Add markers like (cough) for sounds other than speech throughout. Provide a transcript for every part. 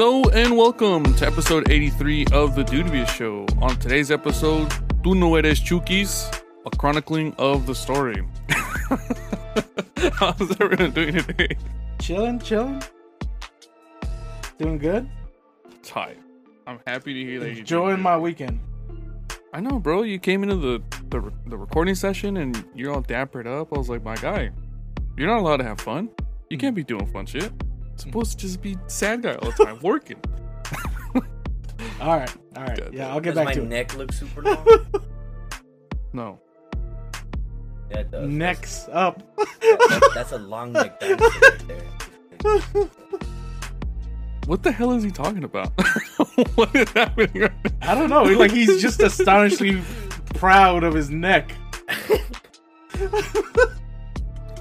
Hello and welcome to episode 83 of the Dude Bs Show. On today's episode, Tu no eres Chukis, a chronicling of the story. (laughs) How's everyone doing today? Chilling, chilling. Doing good. Tight. I'm happy to hear that you're Enjoying my weekend. I know, bro. You came into the, the the recording session and you're all dappered up. I was like, my guy, you're not allowed to have fun. You can't hmm. be doing fun shit. It's supposed to just be sad guy all the time, working. (laughs) All right, all right. Yeah. I'll get Does back my to it. Does my neck look super long? (laughs) No. yeah, it does. Next up. (laughs) That's, that- that's a long neck dinosaur right there. What the hell is he talking about? what is happening right now? I don't know. Like he's just astonishingly proud of his neck.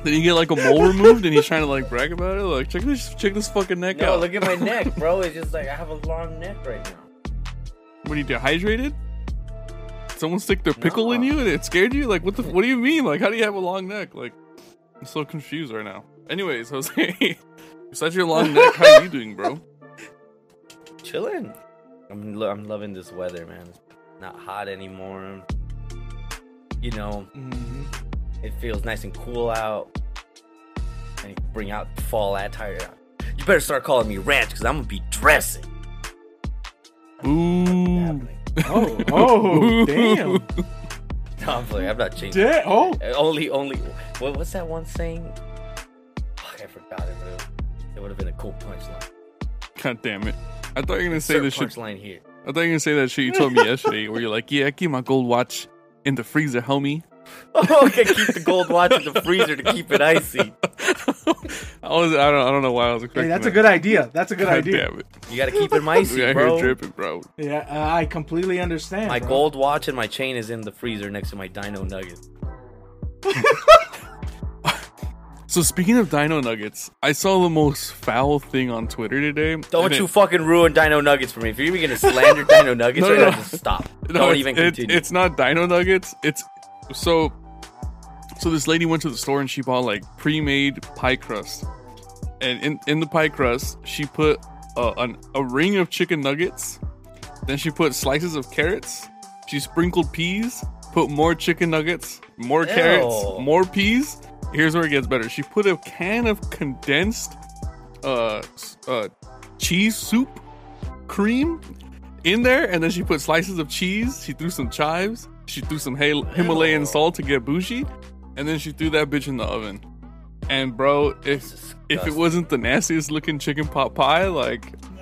Did he get like a mole removed and he's trying to like brag about it? Like, check this, check this fucking neck No, out. look at my neck, (laughs) bro. It's just like I have a long neck right now. What are you dehydrated? Someone stick their pickle in you and it scared you? Like, what the? What do you mean? Like, how do you have a long neck? Like, I'm so confused right now. Anyways, (laughs) Jose, besides your long neck, how are you doing, bro? (laughs) Chilling. I'm lo- I'm loving this weather, man. It's not hot anymore. You know, Mhm. It feels nice and cool out. And you can bring out fall attire. You better start calling me Ranch because I'm gonna be dressing. Ooh. Oh, (laughs) oh, damn. (laughs) No, I'm playing. I'm not changing. Da- oh, Only, only. What, what's that one saying? Fuck, I forgot it. But it, it would have been a cool punchline. God damn it! I thought you were gonna say Insert this shit. punchline here. I thought you were gonna say that shit you told me yesterday, where you're like, "Yeah, I keep my gold watch in the freezer, homie." (laughs) Oh, okay, keep the gold watch in the freezer to keep it icy. (laughs) I was, I don't, I don't know why I was expecting. hey, that's a good idea. That's a good (laughs) God idea. damn it! You gotta keep it We icy, out here bro. dripping, bro. Yeah, uh, I completely understand. My bro. gold watch and my chain is in the freezer next to my Dino nugget. So speaking of Dino Nuggets, I saw the most foul thing on Twitter today. Don't you it- fucking ruin Dino Nuggets for me. If you're even gonna slander Dino Nuggets No, right no. now, just stop. No, Don't even it's- continue. It's not Dino Nuggets. It's so. So this lady went to the store and she bought like pre-made pie crust, and in in the pie crust she put a, an, a ring of chicken nuggets. Then she put slices of carrots. She sprinkled peas. Put more chicken nuggets, more carrots, more peas. Here's where it gets better. She put a can of condensed uh, uh cheese soup cream in there, and then she put slices of cheese. She threw some chives. She threw some Hal- Himalayan salt to get bougie, and then she threw that bitch in the oven. And bro, if if it wasn't the nastiest looking chicken pot pie, like (laughs) (laughs)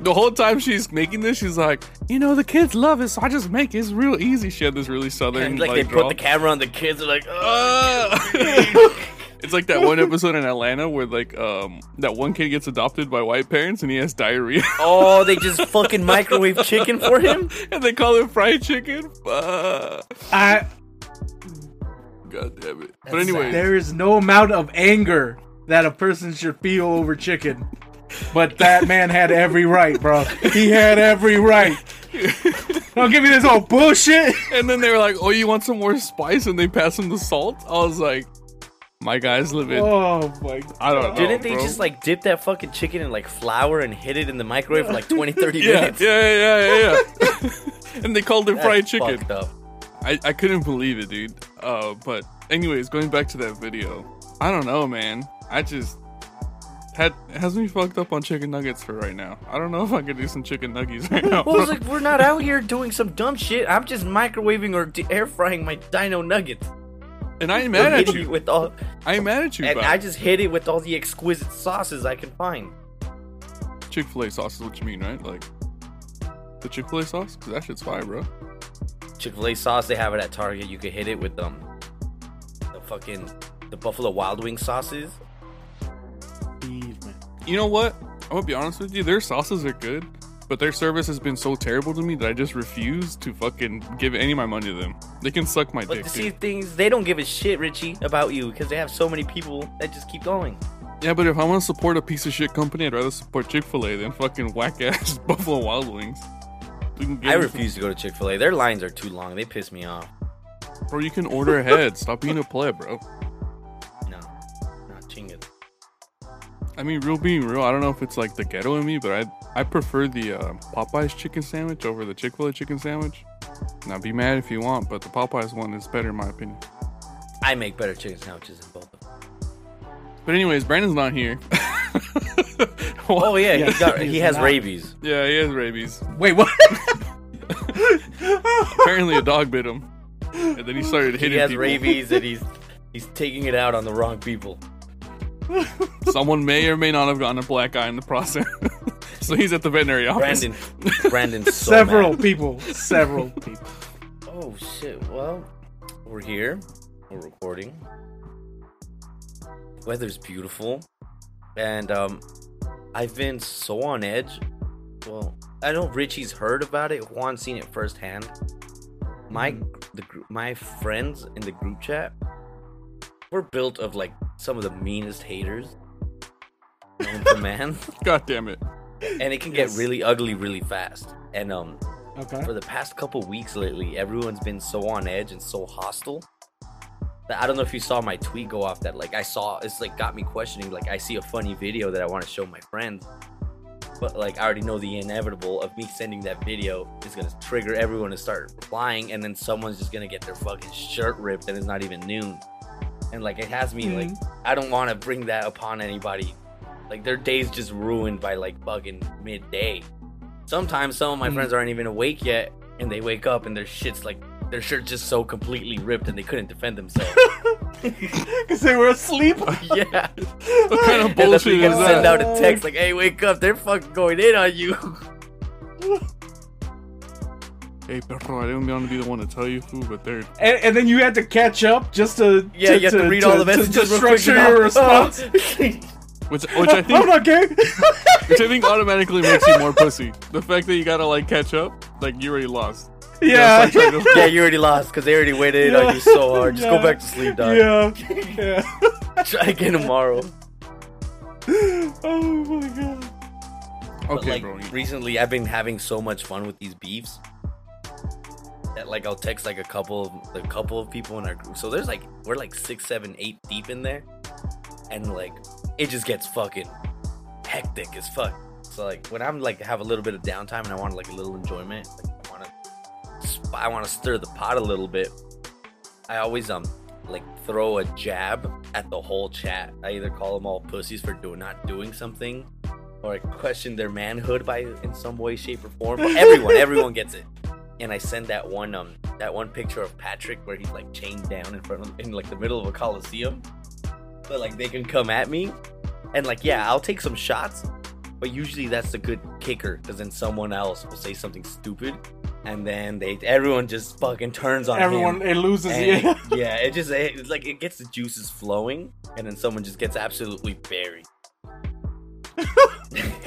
the whole time she's making this, she's like, you know, the kids love it, so I just make it. It's real easy. She had this really southern And, like, like, they drawl. put the camera on the kids. They're like, Uh, oh, (laughs) it's like that one episode in Atlanta where like um that one kid gets adopted by white parents and he has diarrhea (laughs) oh, they just fucking microwave chicken for him. (laughs) and they call it fried chicken. Uh, I, God damn it! But anyway, there is no amount of anger that a person should feel over chicken. But that man had every right, bro. He had every right. Don't give me this old bullshit. and then they were like, "Oh, you want some more spice?" And they pass him the salt. I was like, "My guys live in." Oh my I don't know. Didn't they bro. just like dip that fucking chicken in like flour and hit it in the microwave for like 20, (laughs) 30 Yeah, minutes? yeah, yeah, yeah, yeah. (laughs) and they called it That's fried chicken. fucked up. I, I couldn't believe it, dude. Uh, but anyways, going back to that video, I don't know, man. I just had has me fucked up on chicken nuggets for right now. I don't know if I could do some chicken nuggets right now. (laughs) Well, it's like we're not out here doing some dumb shit. I'm just microwaving or de- air frying my Dino Nuggets. And I ain't mad at you. with all, I ain't mad at you. and about I just hit it with all the exquisite sauces I can find. Chick Fil A sauce is what you mean, right? Like the Chick Fil A sauce, because that shit's fire, bro. Chick Fil A sauce, they have it at Target. You can hit it with um the fucking the Buffalo Wild Wing sauces. You know what? I'm gonna be honest with you. Their sauces are good, but their service has been so terrible to me that I just refuse to fucking give any of my money to them. They can suck my But dick, to see dude. things, they don't give a shit, Richie, about you because they have so many people that just keep going. Yeah, but if I want to support a piece of shit company, I'd rather support Chick Fil A than fucking whack ass (laughs) Buffalo Wild Wings. We can get I refuse to go to Chick Fil A. Their lines are too long. They piss me off. Bro, you can order ahead. Stop being a pleb, bro. No, not chingas. I mean, real being real, I don't know if it's like the ghetto in me, but I I prefer the uh, Popeyes chicken sandwich over the Chick Fil A chicken sandwich. Now, be mad if you want, but the Popeyes one is better in my opinion. I make better chicken sandwiches than both of them. But anyways, Brandon's not here. (laughs) Oh yeah, Yeah, he got he has not. rabies. yeah, he has rabies. Wait, what? (laughs) Apparently, a dog bit him, and then he started hitting He has people. rabies and he's (laughs) he's taking it out on the wrong people. Someone may or may not have gotten a black eye in the process. So he's at the veterinary office. Brandon, Brandon's so (laughs) several mad. people. Several (laughs) people. Oh shit! Well, we're here. We're recording. Weather's beautiful, and um, I've been so on edge. Well, I know Richie's heard about it. Juan's seen it firsthand. My the gr- my friends in the group chat were built of like some of the meanest haters known to man, (laughs) God damn it. And it can Yes. get really ugly really fast. And um, Okay. for the past couple weeks lately, everyone's been so on edge and so hostile. That I don't know if you saw my tweet go off that like I saw it's like got me questioning like I see a funny video that I want to show my friends. But like I already know the inevitable of me sending that video is gonna trigger everyone to start replying and then someone's just gonna get their fucking shirt ripped and it's not even noon. And like it has me like I don't wanna bring that upon anybody. Like their day's just ruined by like fucking midday. Sometimes some of my Mhm. friends aren't even awake yet, and they wake up and their shit's like their shirt's just so completely ripped and they couldn't defend themselves. (laughs) (laughs) Because they were asleep. (laughs) yeah, What kind of And that's when bullshit you is gotta send out a text like, "Hey, wake up! They're fucking going in on you." Hey, perro, I didn't want to be the one to tell you, fool, but they're. And, and then you had to catch up just to Yeah, you have to, read all the to- messages. to real quick structure your response. Which, which I (laughs) I'm think, not gay. (laughs) which I think automatically makes you more pussy. The fact that you gotta like catch up, like you already lost. yeah. That's like trying to- yeah, you already lost because they already waited in on you so hard. Just Yeah. go back to sleep, dog. Yeah. Yeah. (laughs) Try again tomorrow. oh my god. But, Okay, like, bro. recently I've been having so much fun with these beefs that like I'll text like a couple of a couple of people in our group. So there's like we're like six, seven, eight deep in there, and like it just gets fucking hectic as fuck. So like when I'm like have a little bit of downtime and I want like a little enjoyment, like I want to I want to stir the pot a little bit. I always um like throw a jab at the whole chat. I either call them all pussies for doing not doing something or I question their manhood by in some way, shape, or form. But everyone, (laughs) everyone gets it. And I send that one um that one picture of Patrick where he's like chained down in front of in like the middle of a coliseum. But like they can come at me, and like yeah, I'll take some shots. But usually that's the good kicker because then someone else will say something stupid, and then they everyone just fucking turns on Everyone, him. it loses. And, Yeah. (laughs) yeah, it just it, like it gets the juices flowing, and then someone just gets absolutely buried. (laughs)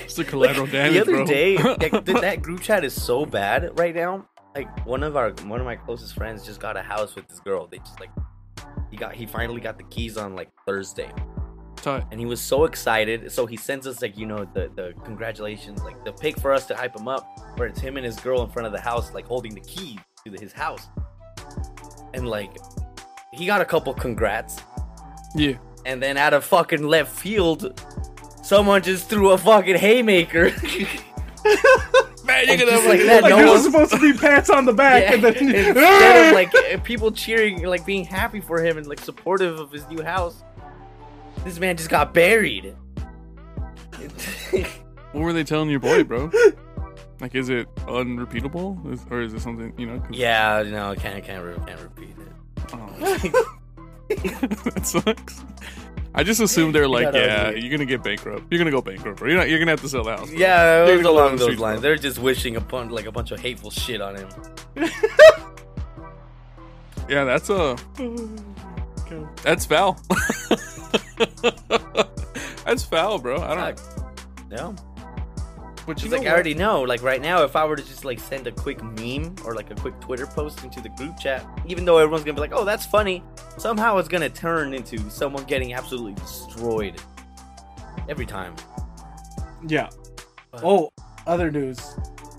It's a collateral (laughs) Like, damage, the other bro. day, like, th- that group chat is so bad right now. Like one of our one of my closest friends just got a house with this girl. They just like he got he finally got the keys on like Thursday, Tight. and he was so excited. So he sends us like you know the the congratulations like the pic for us to hype him up, where it's him and his girl in front of the house like holding the keys to his house, and like he got a couple congrats, Yeah. and then out of fucking left field, someone just threw a fucking haymaker. (laughs) Man, And just like that, like no there was one- supposed to be pats on the back, Yeah, and then instead of (laughs) like uh, people cheering, like being happy for him and like supportive of his new house, this man just got buried. (laughs) What were they telling your boy, bro? Like, is it unrepeatable, Is- or is it something you know? 'cause- yeah, no, I can't, can't, re- can't repeat it. Oh. (laughs) that sucks. I just assumed they're (laughs) like, Yeah, that yeah, was you're gonna get bankrupt. You're gonna go bankrupt, bro. You're not. You're gonna have to sell the house. bro. Yeah, it was gonna live on along those lines. bro. They're just wishing upon like a bunch of hateful shit on him. (laughs) Yeah, that's a that's foul. (laughs) that's foul, bro. I don't. No, But you know like I already know. Like right now, if I were to just like send a quick meme or like a quick Twitter post into the group chat, even though everyone's gonna be like, "Oh, that's funny," somehow it's gonna turn into someone getting absolutely destroyed every time. yeah. But- Oh, other news.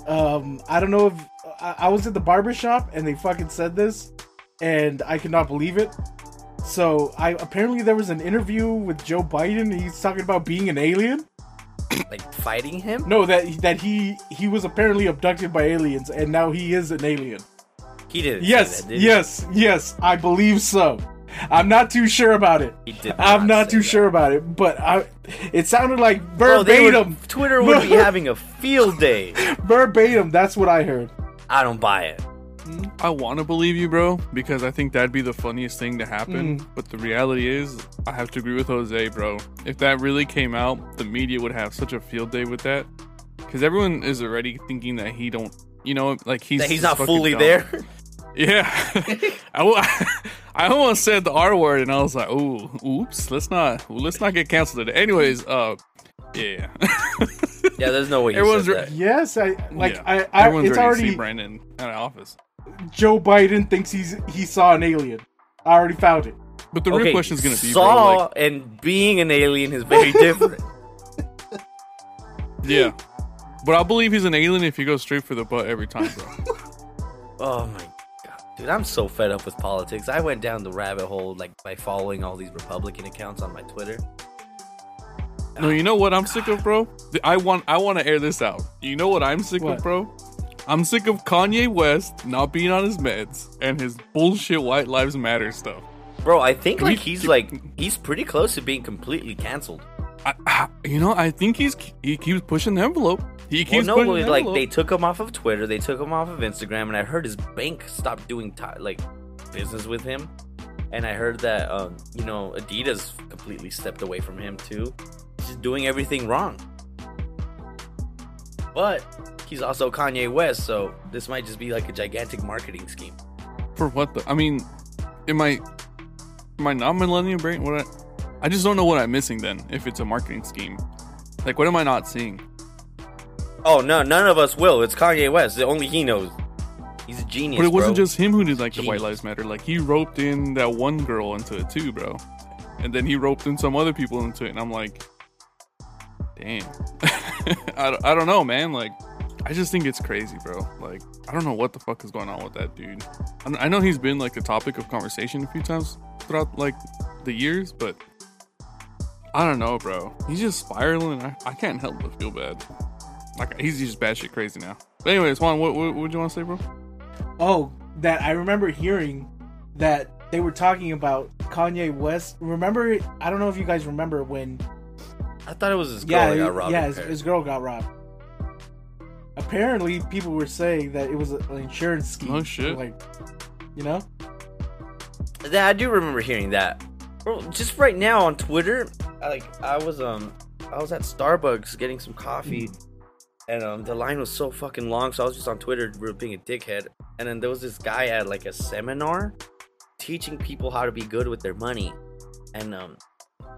Um, I don't know if I, I was at the barber shop and they fucking said this, and I could not believe it. So I apparently there was an interview with Joe Biden. He's talking about being an alien. Like fighting him? No, that that he he was apparently abducted by aliens, and now he is an alien. He say Yes, that, did yes, yes. I believe so. I'm not too sure about it. He did I'm not not too that. sure about it, but I. It sounded like Bro, they would- verbatim. Twitter would be (laughs) having a field day. verbatim. That's what I heard. I don't buy it. I want to believe you, bro, because I think that'd be the funniest thing to happen. Mm. But the reality is, I have to agree with Jose, bro. If that really came out, the media would have such a field day with that, because everyone is already thinking that he don't, you know, like he's That he's not fully dumb. there. (laughs) Yeah, (laughs) I, wa- I almost said the R word, and I was like, "Oh, oops, let's not, let's not get canceled today." Anyways, uh, yeah, yeah, there's no way. (laughs) He Everyone's said re- that. Yes, I like. Yeah. I. I everyone's it's ready to already see Brandon at the office. Joe Biden thinks he's he saw an alien. I already found it. But the real question is gonna be, saw bro, like, and being an alien is very different. (laughs) yeah. But I'll believe he's an alien if he goes straight for the butt every time, bro. oh my god, dude, I'm so fed up with politics. I went down the rabbit hole like by following all these Republican accounts on my Twitter. No, you know what I'm sick of, bro? I want I want to air this out. You know what I'm sick What? of, bro? I'm sick of Kanye West not being on his meds and his bullshit White Lives Matter stuff. Bro, I think Can like he's keep- like he's pretty close to being completely canceled. I, I, you know, I think he's he keeps pushing the envelope. He Well, no, like envelope. they took him off of Twitter, they took him off of Instagram, and I heard his bank stopped doing ti like business with him. And I heard that um, you know Adidas completely stepped away from him too. He's just doing everything wrong. But he's also Kanye West, so this might just be like a gigantic marketing scheme. For what the? I mean, am I am I not millennial brain? What? I, I just don't know what I'm missing then. If it's a marketing scheme, like what am I not seeing? Oh no, none of us will. It's Kanye West. Only he knows. He's a genius. But it wasn't bro. just him who did like the White Lives Matter. Like he roped in that one girl into it too, bro. And then he roped in some other people into it, and I'm like, damn. (laughs) I, don't- I don't know, man. Like, I just think it's crazy, bro. Like, I don't know what the fuck is going on with that dude. I, I know he's been like the topic of conversation a few times throughout like the years, but I don't know, bro. He's just spiraling. I, I can't help but feel bad. Like he's just batshit crazy now. But anyways, Juan, what what would you want to say, bro? Oh, that I remember hearing that they were talking about Kanye West. Remember? I don't know if you guys remember when. I thought it was his girl Yeah, that got robbed. yeah, his, his girl got robbed. Apparently, people were saying that it was an insurance scheme. Oh, shit. Like, you know? Yeah, I do remember hearing that. Bro, just right now on Twitter, I, like I was um I was at Starbucks getting some coffee and um the line was so fucking long, so I was just on Twitter being a dickhead. And then there was this guy at like a seminar teaching people how to be good with their money. And um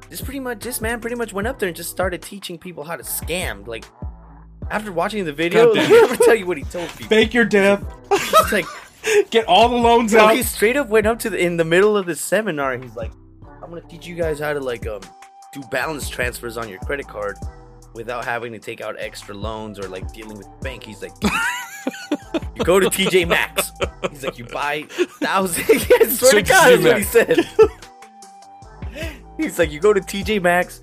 this pretty much this man pretty much went up there and just started teaching people how to scam. Like after watching the video, (laughs) damn me tell you what he told people. Fake your death. He's like (laughs) Get all the loans Bro, out. he straight up went up to the in the middle of the seminar. He's like, "I'm gonna teach you guys how to like um do balance transfers on your credit card without having to take out extra loans or like dealing with the bank." He's like, (laughs) "You go to TJ Maxx." He's like, "You buy thousand. (laughs) I swear to God, that's what he said. He's like, "You go to TJ Maxx,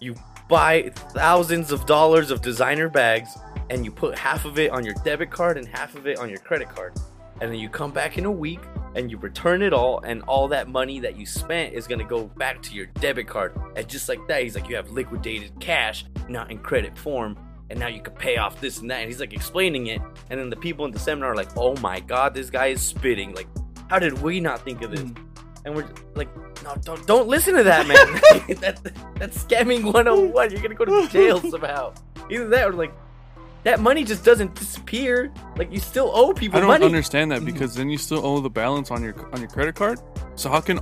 you buy thousands of dollars of designer bags, and you put half of it on your debit card and half of it on your credit card." And then you come back in a week and you return it all and all that money that you spent is going to go back to your debit card. And just like that he's like you have liquidated cash not in credit form and now you can pay off this and that. And he's like explaining it and then the people in the seminar are like oh my god this guy is spitting. Like how did we not think of this? Hmm. And we're like no don't, don't listen to that man. (laughs) That, that's scamming 101 you're gonna go to jail (laughs) somehow. Either that or like that money just doesn't disappear like you still owe people money. I don't money understand that mm-hmm. because then you still owe the balance on your on your credit card. So how can?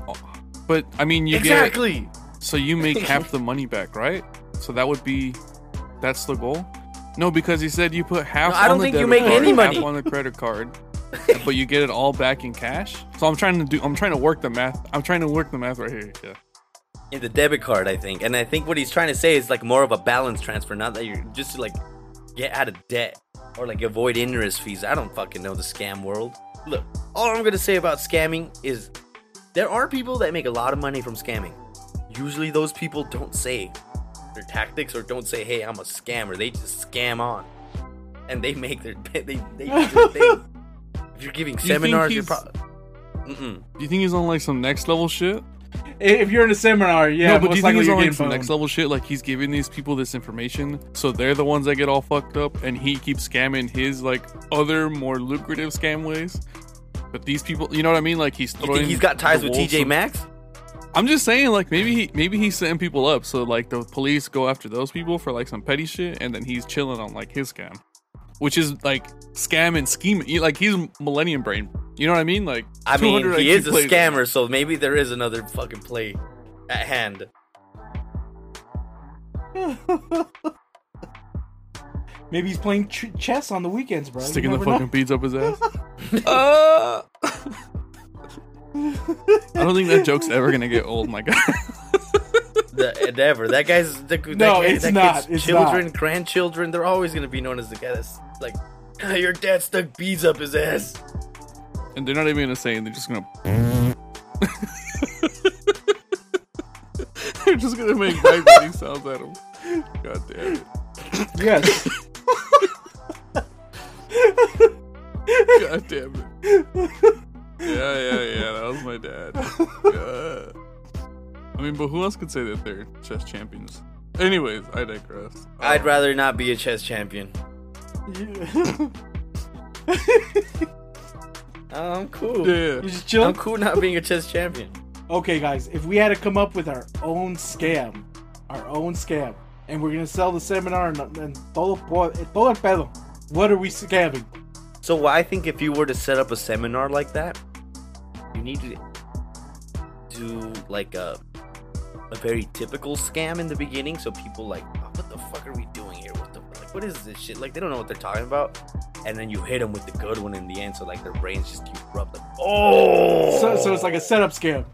But I mean, you get exactly. get so you make (laughs) half the money back, right? So that would be that's the goal. No, because he said you put half. No, I don't on the think you make card, any half money. on the credit card, (laughs) but you get it all back in cash. So I'm trying to do. I'm trying to work the math. I'm trying to work the math right here. Yeah. in the debit card, I think. And I think what he's trying to say is like more of a balance transfer, not that you're just like get out of debt or like avoid interest fees. I don't fucking know the scam world. Look, all I'm gonna say about scamming is there are people that make a lot of money from scamming. Usually, those people don't say their tactics or don't say, "Hey, I'm a scammer." They just scam on, and they make their (laughs) they they do their thing. (laughs) If you're giving seminars, you're probably. Mm-mm. Do you think he's on like some next level shit? If you're in a seminar, yeah, no, but do you think he's on like getting some next level shit? Like he's giving these people this information, so they're the ones that get all fucked up, and he keeps scamming his like other more lucrative scam ways. But these people, you know what I mean? Like he's You throwing. think he's got ties with TJ of- Maxx? I'm just saying, like maybe he maybe he's setting people up, so like the police go after those people for like some petty shit, and then he's chilling on like his scam, which is like scam and scheming. He- Like he's Millennium Brain. You know what I mean? Like I mean, 200 he IQ is a plays. scammer, so maybe there is another fucking play at hand. (laughs) Maybe he's playing ch- chess on the weekends, bro. Sticking the never know. fucking beads up his ass. (laughs) uh, (laughs) I don't think that joke's ever gonna get old, my guy. The, never. That guy's the, that No, guy- it's that not. kid's It's children, grandchildren. They're always gonna be known as the guy that's like, "Ah, (laughs) your dad stuck beads up his ass. and they're not even gonna say and they're just gonna. (laughs) they're just gonna make vibrating sounds at him. God damn it. Yes. (laughs) God damn it. Yeah, yeah, yeah. That was my dad. Yeah. I mean, but who else could say that they're chess champions? Anyways, I digress. I'd Um, rather not be a chess champion. (laughs) I'm cool. Yeah. You just chill. I'm cool not being a chess champion. Okay, guys, if we had to come up with our own scam, our own scam, and we're gonna sell the seminar and, and todo, po- todo el pedo, what are we scamming? So I think if you were to set up a seminar like that, you need to do like a a very typical scam in the beginning, so people like, oh, what the fuck are we doing here? What the like, what is this shit? Like they don't know what they're talking about, and then you hit them with the good one in the end, so like their brains just keep rubbed. Like, oh, So, so it's like a setup scam.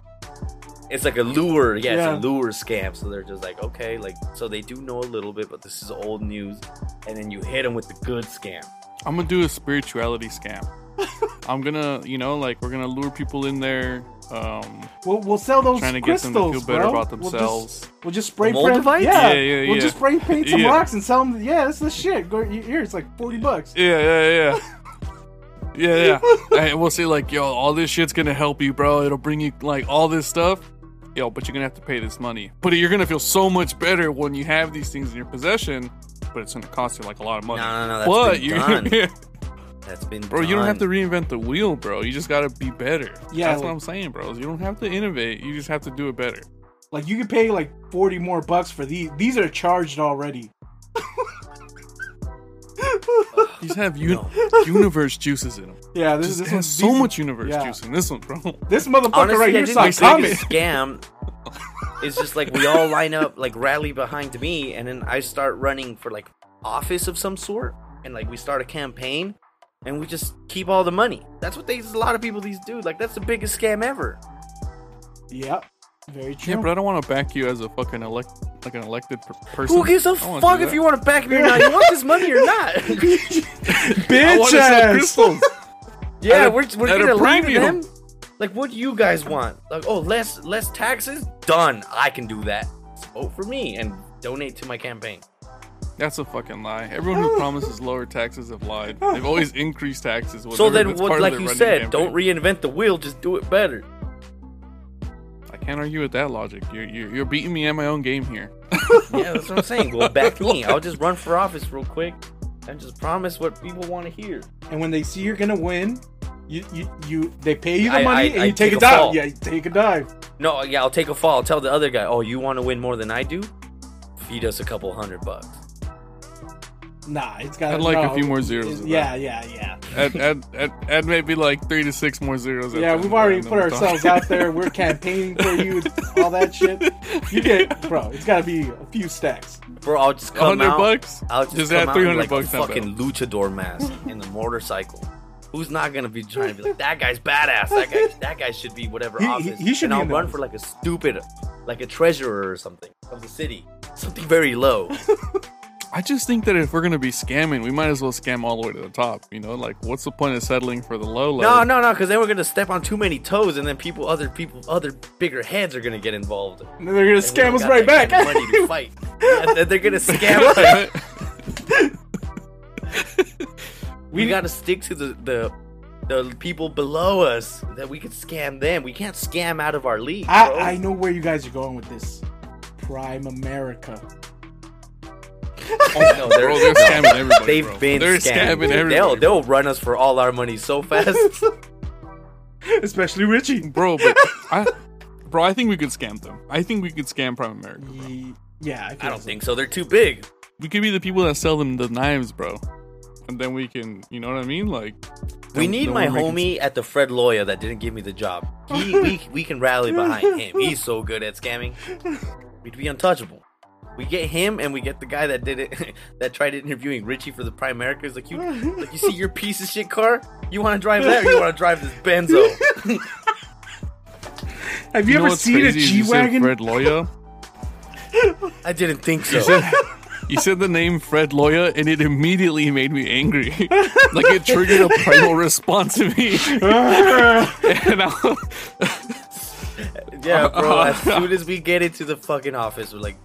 it's like a lure, yeah, Yeah. it's a lure scam. So they're just like, okay, like so they do know a little bit, but this is old news, and then you hit them with the good scam. I'm gonna do a spirituality scam. (laughs) I'm gonna, you know, like we're gonna lure people in there, um, We'll, we'll sell those trying to get them crystals, to feel better bro. about We'll themselves. just, we'll just spray The paint. Moldavite? Yeah, Yeah, yeah, We'll just spray paint some (laughs) Yeah. rocks and sell them. Yeah, that's the shit. Go here. It's like forty bucks. Yeah, yeah, yeah. (laughs) Yeah, yeah. (laughs) and we'll say like, yo, all this shit's gonna help you, bro. It'll bring you like all this stuff. Yo, but you're gonna have to pay this money. But you're gonna feel so much better when you have these things in your possession. But it's gonna cost you like a lot of money. No, no, no, that's but been you, done. That's been bro, you don't have to reinvent the wheel, bro. You just gotta be better. Yeah, that's what I'm saying, bro. You don't have to innovate. You just have to do it better. Like you could pay like forty more bucks for these. These are charged already. (laughs) These have un- (laughs) No. universe juices in them. Yeah, this, This this has one's so these- much universe yeah. juice in this one, bro. This motherfucker Honestly, right I here didn't saw think comment. a scam. It's just like we all line up, like rally behind me, and then I start running for like office of some sort, and like we start a campaign, and we just keep all the money. That's what they. A lot of people these do. Like that's the biggest scam ever. Yep, very true. Yeah, but I don't want to back you as a fucking elect, like an elected per- person. Who gives a I wanna fuck if you want to back me or not? You want this money or not? (laughs) (laughs) I Bitch want to sell ass. crystals. yeah, At a- we're we're at gonna lie to them. Like, what do you guys want? Like, oh, less less taxes? Done. I can do that. Vote for me and donate to my campaign. That's a fucking lie. Everyone who (laughs) promises lower taxes have lied. They've always increased taxes. So then, what, like you said, campaign. don't reinvent the wheel. Just do it better. I can't argue with that logic. You're, you're you're beating me at my own game here. (laughs) Yeah, that's what I'm saying. Well, back me. I'll just run for office real quick and just promise what people want to hear. And when they see you're gonna win, you you, you they pay you the I- money I- and I you take, take a a dive. fall. Yeah, you take a dive. No, yeah, I'll take a fall. I'll tell the other guy, oh, you want to win more than I do? Feed us a couple hundred bucks. Nah, it's got. I'd like a few more zeros of Yeah, yeah, yeah. Add, add, add, add maybe like three to six more zeros. Yeah, we've already put ourselves talk. out there. We're (laughs) campaigning for you, all that shit. You get, bro. It's got to be a few stacks. Bro, I'll just A come hundred out. bucks. I'll just, Just come add out in like bucks. a fucking bad. luchador mask in the motorcycle. Who's not gonna be trying to be like that guy's badass? That guy, that guy should be whatever He- he- office. he should and be I'll run office. for like a stupid, like a treasurer or something of the city, something very low. (laughs) I just think that if we're gonna be scamming, we might as well scam all the way to the top. You know, like what's the point of settling for the low No, level? no, no, no, because then we're gonna step on too many toes, and then people, other people, other bigger heads are gonna get involved. And then they're gonna And scam us right back. kind of money to fight. (laughs) Yeah, then they're gonna scam us. (laughs) We gotta stick to the the the people below us that we can scam them. We can't scam out of our league. I, I know where you guys are going with this. Primerica. Oh, no, they're, Bro, they're scamming everybody. They've bro. been they're scamming. scamming everybody. They'll they'll run us for all our money so fast. (laughs) Especially Richie. bro, but (laughs) I, bro, I think we could scam them. I think we could scam Primerica. Ye- Yeah, I, I don't think so. They're too big. We could be the people that sell them the knives, bro. And then we can, you know what I mean? Like, We need my we're homie at the Fred Loya that didn't give me the job. He, we, we can rally behind him. He's so good at scamming. We'd be untouchable. We get him and we get the guy that did it (laughs) that tried interviewing Richie for the Primericas. Like you (laughs) like you see your piece of shit car? You wanna drive that or you wanna drive this Benzo? (laughs) Have you, know ever seen a crazy is G you wagon? Fred Loya. I didn't think so. You said, you said the name Fred Loya and it immediately made me angry. like it triggered a primal response in me. and I, Yeah, bro. As soon as we get into the fucking office, we're like,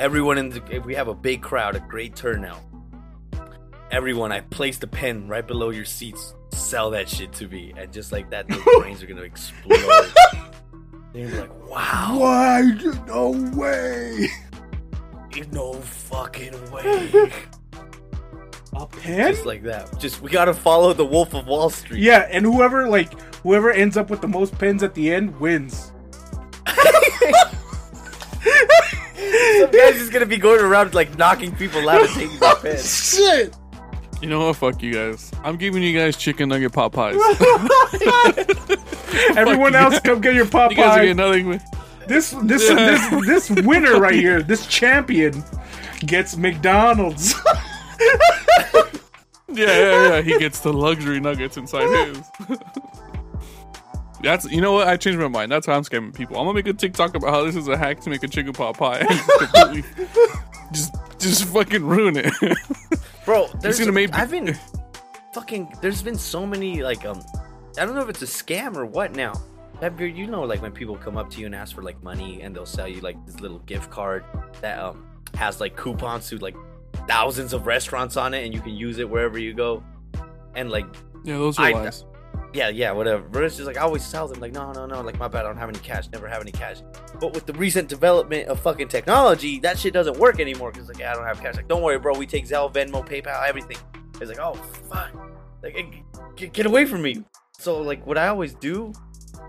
everyone in the. if We have a big crowd, a great turnout. Everyone, I placed a pen right below your seats. Sell that shit to me, and just like that, their (laughs) brains are gonna explode. They're like, "Wow, Why? No way. no fucking way!" (laughs) A pen? just like that. Just we gotta follow the Wolf of Wall Street. Yeah, and whoever like whoever ends up with the most pens at the end wins. (laughs) Some (laughs) guy's just gonna be going around like knocking people out and taking their pens. (laughs) Shit. you know what? Fuck you guys. I'm giving you guys chicken nugget pot pies. (laughs) Everyone you. else, come get your you guys are Popeye. getting nothing. This this this this winner right here, this champion, gets McDonald's. Yeah, yeah, yeah. He gets the luxury nuggets inside his. That's you know what? I changed my mind. That's how I'm scamming people. I'm gonna make a TikTok about how this is a hack to make a chicken pot pie. (laughs) just just fucking ruin it. (laughs) Bro, there's gonna make- I've been (laughs) fucking. There's been so many like um. I don't know if it's a scam or what now. You know like when people come up to you and ask for like money and they'll sell you like this little gift card that um has like coupons to like thousands of restaurants on it and you can use it wherever you go. And like yeah, those are I- lies. Yeah, yeah, whatever. But it's just like I always tell them, like, no, no, no, like my bad, I don't have any cash, never have any cash. But with the recent development of fucking technology, that shit doesn't work anymore. Cause like, yeah, I don't have cash. Like, don't worry, bro, we take Zelle, Venmo, PayPal, everything. It's like, oh fuck, like, get, get away from me. So like, what I always do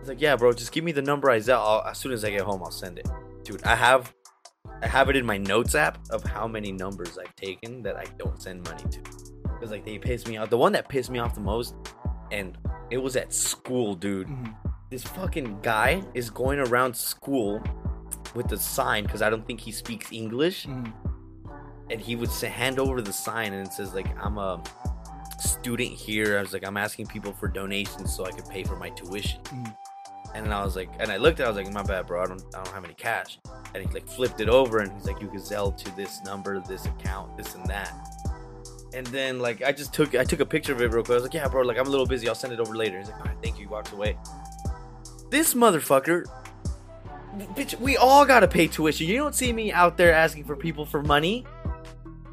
is like, yeah, bro, just give me the number I Zelle. As soon as I get home, I'll send it, dude. I have, I have it in my notes app of how many numbers I've taken that I don't send money to. Cause like they piss me off. The one that pissed me off the most, and it was at school, dude. Mhm. This fucking guy is going around school with a sign because I don't think he speaks English, Mhm. and he would hand over the sign and it says like I'm a student here. I was like I'm asking people for donations so I could pay for my tuition. Mhm. And then I was like, and I looked at, it, I was like, my bad, bro. I don't, I don't have any cash. And he like flipped it over, and he's like, you can sell to this number, this account, this and that. And then like I just took, I took a picture of it real quick. I was like, yeah, bro. Like I'm a little busy. I'll send it over later. He's like, all right, thank you. He walks away. This motherfucker, bitch. We all gotta pay tuition. You don't see me out there asking for people for money.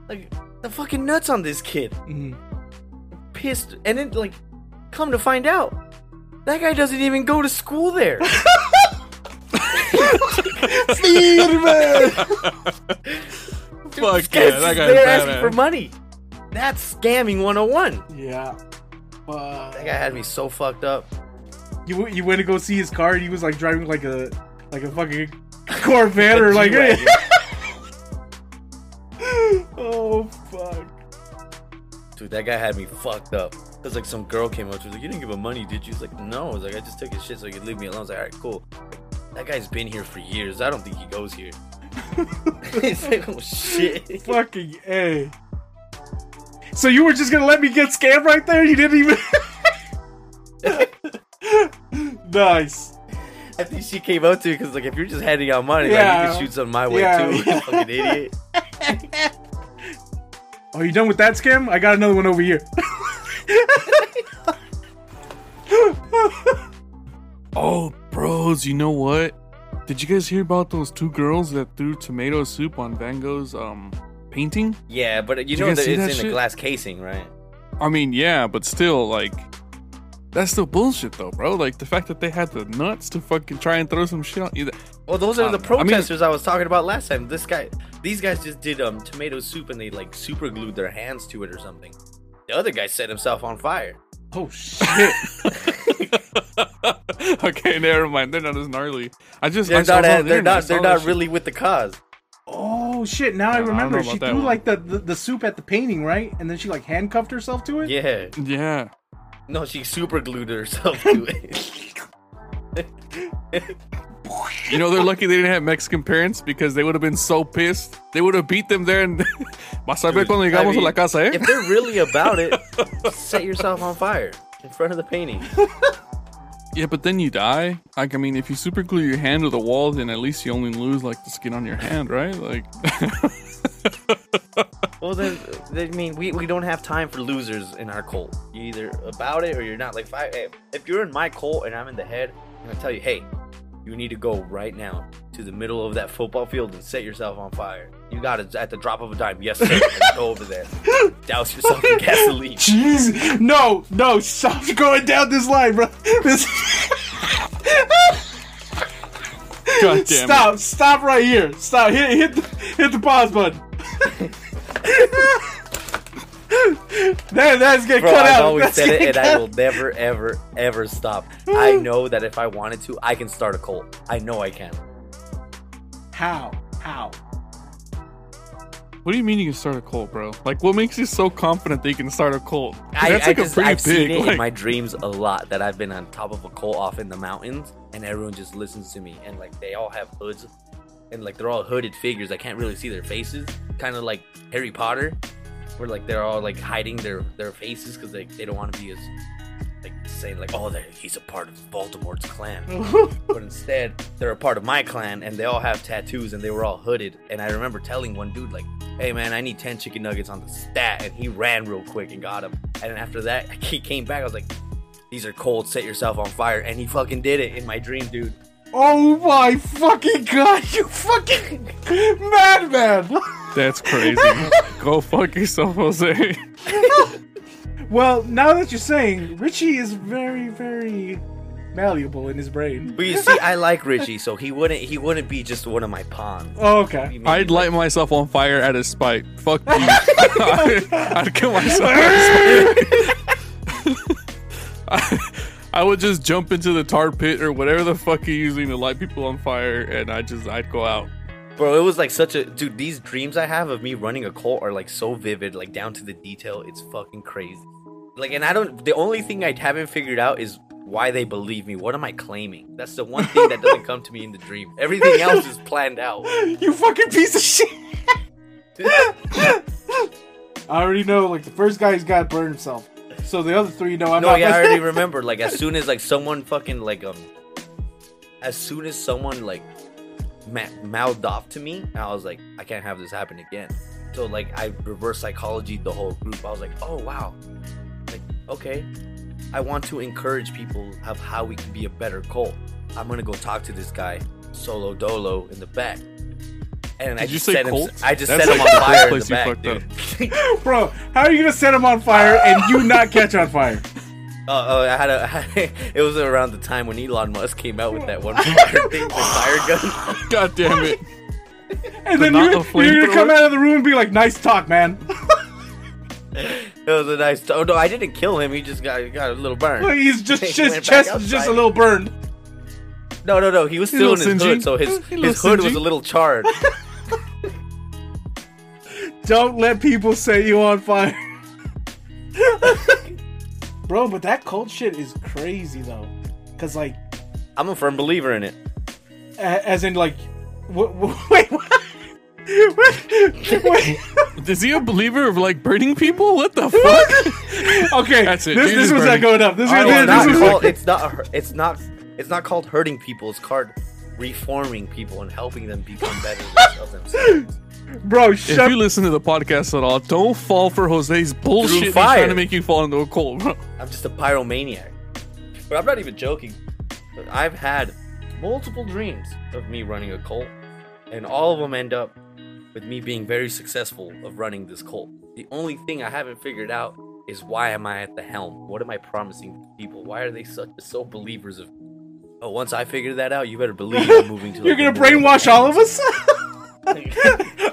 Like the fucking nuts on this kid. Mhm. Pissed, and then like, come to find out, that guy doesn't even go to school there. (laughs) (laughs) Fuck This yeah, that guy's asking for money. That's scamming 101. Yeah. But That guy had me so fucked up. you you went to go see his car and he was like driving like a like a fucking (laughs) Corvette or like G-Wagon. (laughs) oh fuck. Dude, that guy had me fucked up. Cause like some girl came up to me like, "You didn't give him money, did you?" He's like, "No." I was like, "I just took his shit so he could leave me alone." I was like, "All right, cool." That guy's been here for years. I don't think he goes here. (laughs) He's like, "Oh shit." Fucking a. So you were just gonna let me get scammed right there? You didn't even. (laughs) nice. I think she came up to me because like if you're just handing out money, like you can shoot something my way Yeah, too. (laughs) yeah. You fucking idiot. (laughs) Are you done with that scam? I got another one over here. Oh, bros, you know what? Did you guys hear about those two girls that threw tomato soup on Van Gogh's um painting? Yeah, but you you know guys that it's that in a glass casing, right? I mean, yeah, but still, like, that's still bullshit, though, bro. Like the fact that they had the nuts to fucking try and throw some shit on either. Well, those are I the don't. I mean- protesters I, was talking about last time. This guy, these guys just did um tomato soup and they like super glued their hands to it or something. The other guy set himself on fire. Oh shit! (laughs) (laughs) okay, never mind. They're not as gnarly. I just They're I not. it uh, They're not. They're that not shit. really with the cause. Oh shit! Now I Yeah, I remember. She threw one. like the, the the soup at the painting, right? And then she like handcuffed herself to it. Yeah. Yeah. No, she super glued herself to it. You know, they're lucky they didn't have Mexican parents because they would have been so pissed. They would have beat them there and. (laughs) Vas a ver Dude, cuando I llegamos a la casa, eh? if they're really about it, (laughs) set yourself on fire in front of the painting. (laughs) Yeah, but then you die. Like, I mean, if you super glue your hand to the wall, then at least you only lose like the skin on your hand, right? Like, (laughs) Well, then, I mean, we, we don't have time for losers in our cult. You're either about it or you're not. Like, if, I, if you're in my cult and I'm in the head, I'm gonna tell you, hey, you need to go right now to the middle of that football field and set yourself on fire. You got it at the drop of a dime. Yes, sir. Go over there. (laughs) Douse yourself in gasoline. Jeez, no, no, stop going down this line, bro. This. God damn stop, stop right here. Stop. Hit, hit, the, hit the pause button. (laughs) (laughs) that, that's getting Bro, cut I've out. always That's said it, getting and I will never, ever, ever stop. I know that if I wanted to, I can start a cult. I know I can. How? How? What do you mean you can start a cult, bro? Like, what makes you so confident that you can start a cult? I, That's I like just, a pretty I've big. seen it like, in my dreams a lot that I've been on top of a cult off in the mountains, and everyone just listens to me, and like they all have hoods, and like they're all hooded figures. I can't really see their faces, kind of like Harry Potter, where like they're all like hiding their their faces because like they don't want to be as like saying like oh they- he's a part of Voldemort's clan, (laughs) but instead they're a part of my clan, and they all have tattoos, and they were all hooded. And I remember telling one dude like, "Hey man, I need ten chicken nuggets on the stat," and he ran real quick and got him. And after that, (laughs) he came back. I was like, "These are cold. Set yourself on fire," and he fucking did it in my dream, dude. Oh my fucking god! (laughs) You fucking madman! That's crazy. (laughs) Go fuck yourself, Jose. (laughs) well, now that you're saying, Richie is very, very malleable in his brain. But you see, I like Richie, so he wouldn't he wouldn't be just one of my pawns. Oh, okay. He made I'd light myself on fire at his spite. Fuck you. I'd, (laughs) I'd kill myself. at his spite. I, I would just jump into the tar pit or whatever the fuck you're using to light people on fire, and I just I'd go out. Bro, it was like such a dude. These dreams I have of me running a cult are like so vivid, like down to the detail. It's fucking crazy. Like, and I don't. The only thing I haven't figured out is why they believe me. What am I claiming? That's the one thing that doesn't come to me in the dream. Everything else is planned out. (laughs) You fucking piece of shit! (laughs) I already know, like, the first guy's got to burn himself. So the other three know I'm no, not. yeah, I already (laughs) remember. Like, as soon as like someone fucking like um, as soon as someone like ma- mouthed off to me, I was like, I can't have this happen again. So like, I reverse psychology the whole group. I was like, oh wow, like okay, I want to encourage people of how we can be a better cult. I'm gonna go talk to this guy solo dolo in the back. And I Did you just say set him. cult? I just That's set him on fire in the back, dude. (laughs) Bro, how are you gonna set him on fire and you not catch on fire? Oh, oh, I had a. (laughs) it was around the time when Elon Musk came out with that one (laughs) fire thing, the fire gun. (laughs) God damn it. And then you, a you're gonna come out of the room and be like, "Nice talk, man." It was a nice. Oh no, I didn't kill him. He just got got a little burn. He's just He his chest is just a little burned. No, no, no. He was still in his little hood, so his He's a little his hood was a little charred. Don't let people set you on fire. Bro, but that cult shit is crazy though. Cause like, I'm a firm believer in it. a- as in like, wh- wh- (laughs) wait, what? wait, wait. (laughs) Is he a believer of like burning people? What the fuck? (laughs) Okay, That's it. This, Jesus this was burning. not going up. This, I was don't this, was called. It's not. It's not. It's not called hurting people. It's called reforming people and helping them become better of themselves. Bro, If you listen to the podcast at all, don't fall for Jose's bullshit. He's fire. trying to make you fall into a cult, bro. I'm just a pyromaniac. But I'm not even joking. But I've had multiple dreams of me running a cult, and all of them end up with me being very successful of running this cult. The only thing I haven't figured out is why am I at the helm? What am I promising people? Why are they such so believers of? Oh, once I figure that out, you better believe I'm moving to. You're gonna brainwash all of us?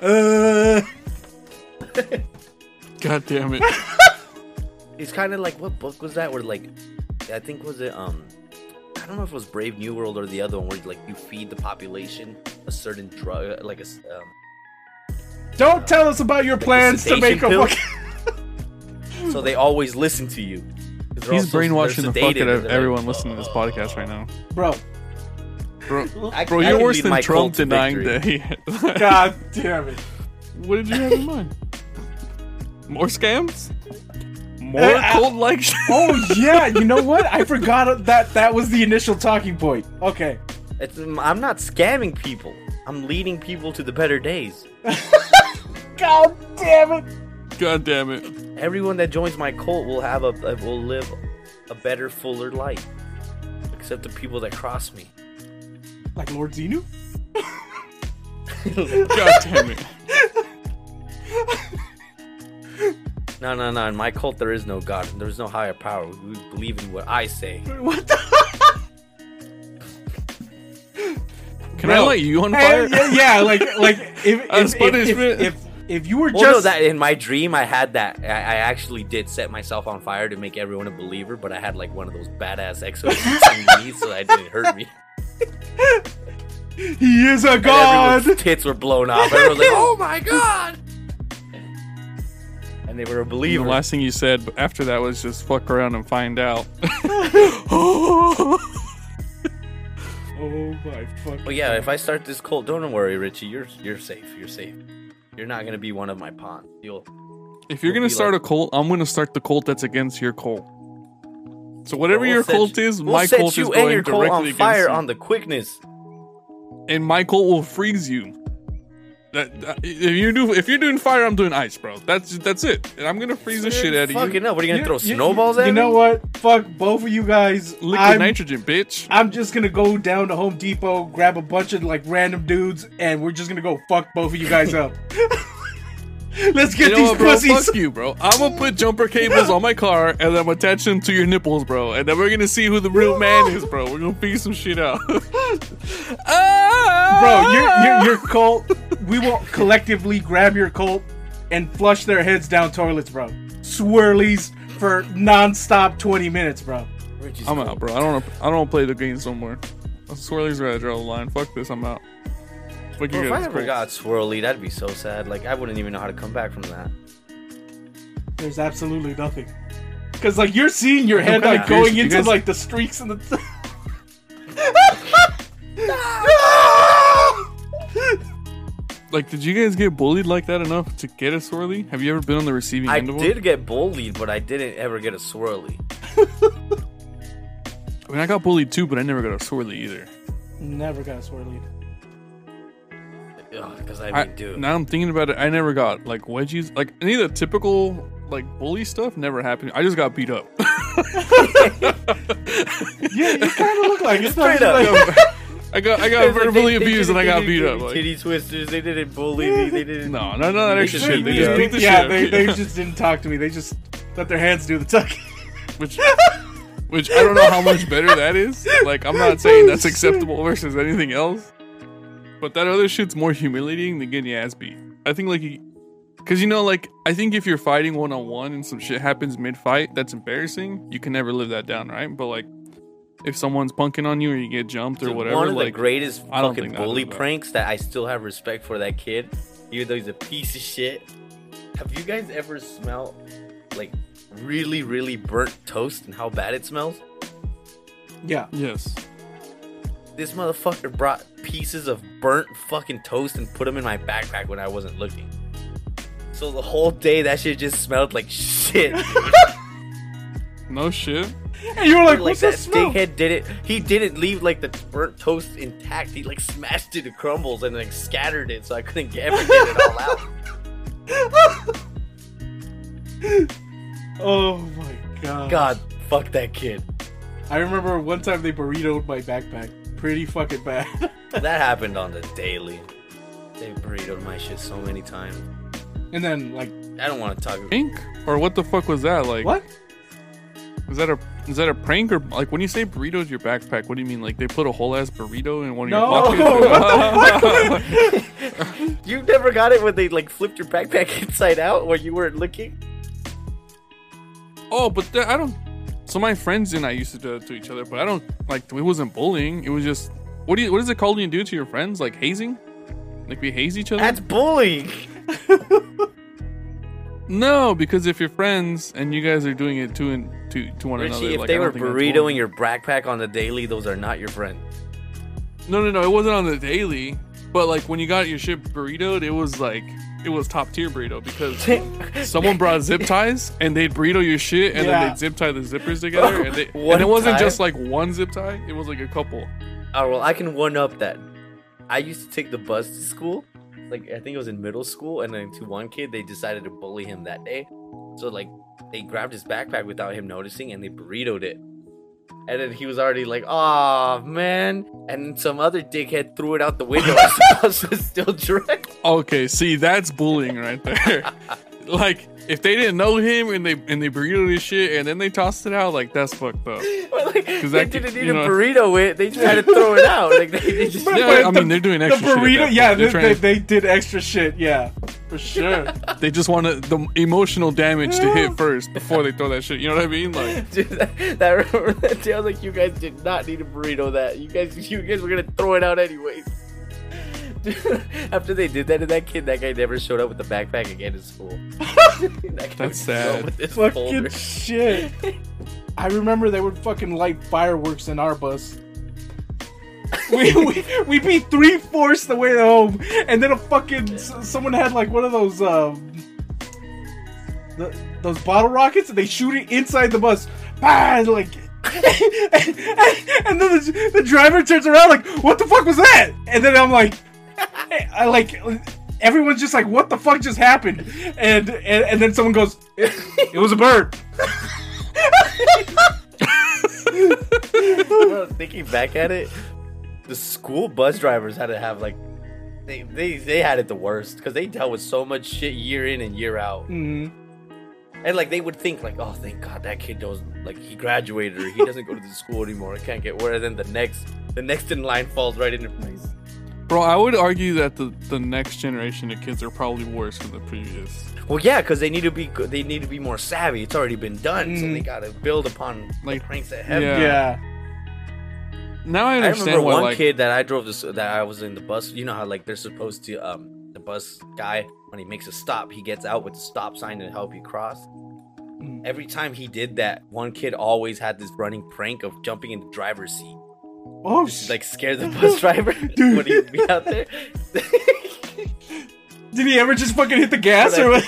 Uh, (laughs) God damn it. It's kind of like what book was that? Where like, I think was it um, I don't know if it was Brave New World or the other one where like you feed the population a certain drug, like a s- um, don't tell us about your plans to make a Book. (laughs) so they always listen to you. He's also- brainwashing the fuck out of everyone like, listening to this podcast right now. Bro, Bro, (laughs) I- bro I you're worse than my Trump cult to denying victory. that he. (laughs) god damn it. what did you have in mind? More scams? More Uh, uh, cult like shit? (laughs) Oh yeah, you know what? I forgot that that was the initial talking point. Okay. It's, I'm not scamming people. I'm leading people to the better days. God damn it. God damn it. Everyone that joins my cult will have a will live a better, fuller life. Except the people that cross me. Like Lord Xenu? God damn it. (laughs) No, no, no. In my cult, there is no God. There's no higher power. We believe in what I say. What the (laughs) Can I Bro. light you on fire? yeah, yeah, like like if (laughs) As if, if, punishment. if, if if you were Well, no, just that in my dream, I had that. I, I actually did set myself on fire to make everyone a believer, but I had like one of those badass exosuits on me, so that didn't hurt me. (laughs) he is a And god. everyone's tits were blown off. Everyone was like, "Oh my (laughs) god!" And they were a The last thing you said after that was just fuck around and find out. (laughs) Oh my fuck. But yeah, if I start this cult, don't worry, Richie. You're you're safe. You're safe. You're not gonna be one of my pawns. You'll. if you're We'll gonna be start like- a cult, I'm gonna start the cult that's against your cult. So whatever we'll your set cult you- is, we'll my set cult you is and going your cult directly on against fire you. on the quickness. and my cult will freeze you. That, that- if you do, if you're doing fire, I'm doing ice, bro. That's that's it. And I'm gonna freeze the shit out of you. Fucking no! What are you gonna You- throw you- snowballs at You me? know what? Fuck both of you guys. Liquid I'm, nitrogen, bitch. I'm just gonna go down to Home Depot, grab a bunch of like random dudes, and we're just gonna go fuck both of you guys up. (laughs) Let's get You know these what, bro? pussies. Fuck you, bro. I'm gonna put jumper cables on my car and then I'm gonna attach them to your nipples, bro. And then we're gonna see who the real man is, bro. We're gonna figure some shit out. (laughs) Ah! Bro, your, your, your cult, we will collectively grab your cult and flush their heads down toilets, bro. Swirlies for non-stop 20 minutes, bro. Richie's I'm cool. out, bro. I don't. Wanna, I don't want to play the game somewhere. Swirlies are at draw the line. Fuck this. I'm out. Fuck Bro, if I ever got swirly, that'd be so sad. Like I wouldn't even know how to come back from that. There's absolutely nothing. Cause like you're seeing your head like going you into guys- like the streaks and the. (laughs) Like, did you guys get bullied like that enough to get a swirly? Have you ever been on the receiving I end of one? I did get bullied, but I didn't ever get a swirly. (laughs) I mean, I got bullied too, but I never got a swirly either. Never got a swirly. Because I mean, I, dude, now I'm thinking about it. I never got like wedgies, like any of the typical like bully stuff. Never happened. I just got beat up. (laughs) Yeah, you kind of look like it's not Straight up. like, I got I got (laughs) They- verbally they- they abused and I got beat up. give Like, titty twisters. They didn't bully me. They didn't. no, no, no, that They extra just shit. They beat just beat the yeah, shit. they, out they of (laughs) you. just didn't talk to me. They just let their hands do the tucking. which which I don't know how much better that is. Like I'm not saying that's acceptable versus anything else, but that other shit's more humiliating than getting your ass beat. I think like, because you know, like I think if you're fighting one on one and some shit happens mid fight, that's embarrassing. You can never live that down, right? But like, if someone's punking on you or you get jumped or Dude, whatever, One of like the greatest I don't fucking think that bully pranks that I still have respect for that kid, even though he's a piece of shit. Have you guys ever smelled like really, really burnt toast and how bad it smells? Yeah. yes, This motherfucker brought pieces of burnt fucking toast and put them in my backpack when I wasn't looking. So the whole day that shit just smelled like shit. (laughs) no shit. And you were like, like what's that that smell? did it. He didn't leave like the burnt toast intact. He like smashed it to crumbles and like scattered it, so I couldn't get, ever get it all out. (laughs) Oh my god. God, fuck that kid. I remember one time they burritoed my backpack. Pretty fucking bad. (laughs) That happened on the daily. They burritoed my shit so many times. and then like I don't want to talk. Prank? Or what the fuck was that? Like, what? is that a is that a prank or like when you say burritos your backpack? What do you mean? Like they put a whole ass burrito in one of No. your pockets? (laughs) (laughs) You never got it when they like flipped your backpack inside out while you weren't looking. oh, but that, I don't. So my friends and I used to do it to each other, but I don't like. It wasn't bullying. It was just what do you what is it called when you do to your friends? Like hazing? Like we haze each other? That's bullying. (laughs) No, because if you're friends and you guys are doing it to and to to one another, Richie, if like, they I don't were burritoing your backpack on the daily, those are not your friends. No, no, no. It wasn't on the daily, but like when you got your shit burritoed, it was like it was top tier burrito because someone brought zip (laughs) ties and they'd burrito your shit and Yeah. then they'd zip tie the zippers together and, they, (laughs) and it wasn't time? just like one zip tie; it was like a couple. Oh well, I can one up that. I used to take the bus to school. Like I think it was in middle school, and then to one kid, they decided to bully him that day. So like they grabbed his backpack without him noticing, and they burritoed it. And then he was already like, "Oh man!" And then some other dickhead threw it out the window. (laughs) the bus was still direct. Okay, see, that's bullying right there. (laughs) like if they didn't know him and they and they burritoed his shit and then they tossed it out, like that's fucked up. (laughs) But, like, they that didn't could- need you a know- burrito it. They just had to throw it out. Like they, they just. But- Yeah, but I the- mean they're doing extra shit. at burrito, that yeah. They're they, they, to- they did extra shit, yeah, for sure. (laughs) They just wanted the emotional damage to hit first before they throw that shit. You know what I mean? Like, (laughs) Dude, that, that, remember that day, I was like, you guys did not need a burrito. That you guys, you guys were gonna throw it out anyways. Dude, (laughs) after they did that to that kid, that guy never showed up with the backpack again in school. (laughs) (laughs) That That's would show up sad. With this fucking folder. shit. I remember they would fucking light fireworks in our bus. we, we we'd be three fourths the way home, and then a fucking someone had like one of those um the, those bottle rockets, and they shoot it inside the bus. Ah, and, like. and then the, the driver turns around like, "What the fuck was that?" And then I'm like, I like everyone's just like, "What the fuck just happened?" And and, and then someone goes, "It was a bird." (laughs) Thinking back at it, the school bus drivers had to have like, they they, they had it the worst because they dealt with so much shit year in and year out. Mhm. And like they would think like, oh, thank God that kid knows like he graduated or he doesn't go to the school anymore. I can't get where. Then the next, the next in line falls right into place. Bro, I would argue that the, the next generation of kids are probably worse than the previous. Well, yeah, because they need to be they need to be more savvy. It's already been done, so Mm. they gotta build upon Like, the pranks that have. yeah. Yeah. Now I I remember why, one like, kid that I drove this that I was in the bus. You know how like they're supposed to um the bus guy when he makes a stop, he gets out with the stop sign to help you cross. Mm. Every time he did that, one kid always had this running prank of jumping in the driver's seat. Oh, sh- like scare the (laughs) bus driver when he'd be out there. (laughs) did he ever just fucking hit the gas or what?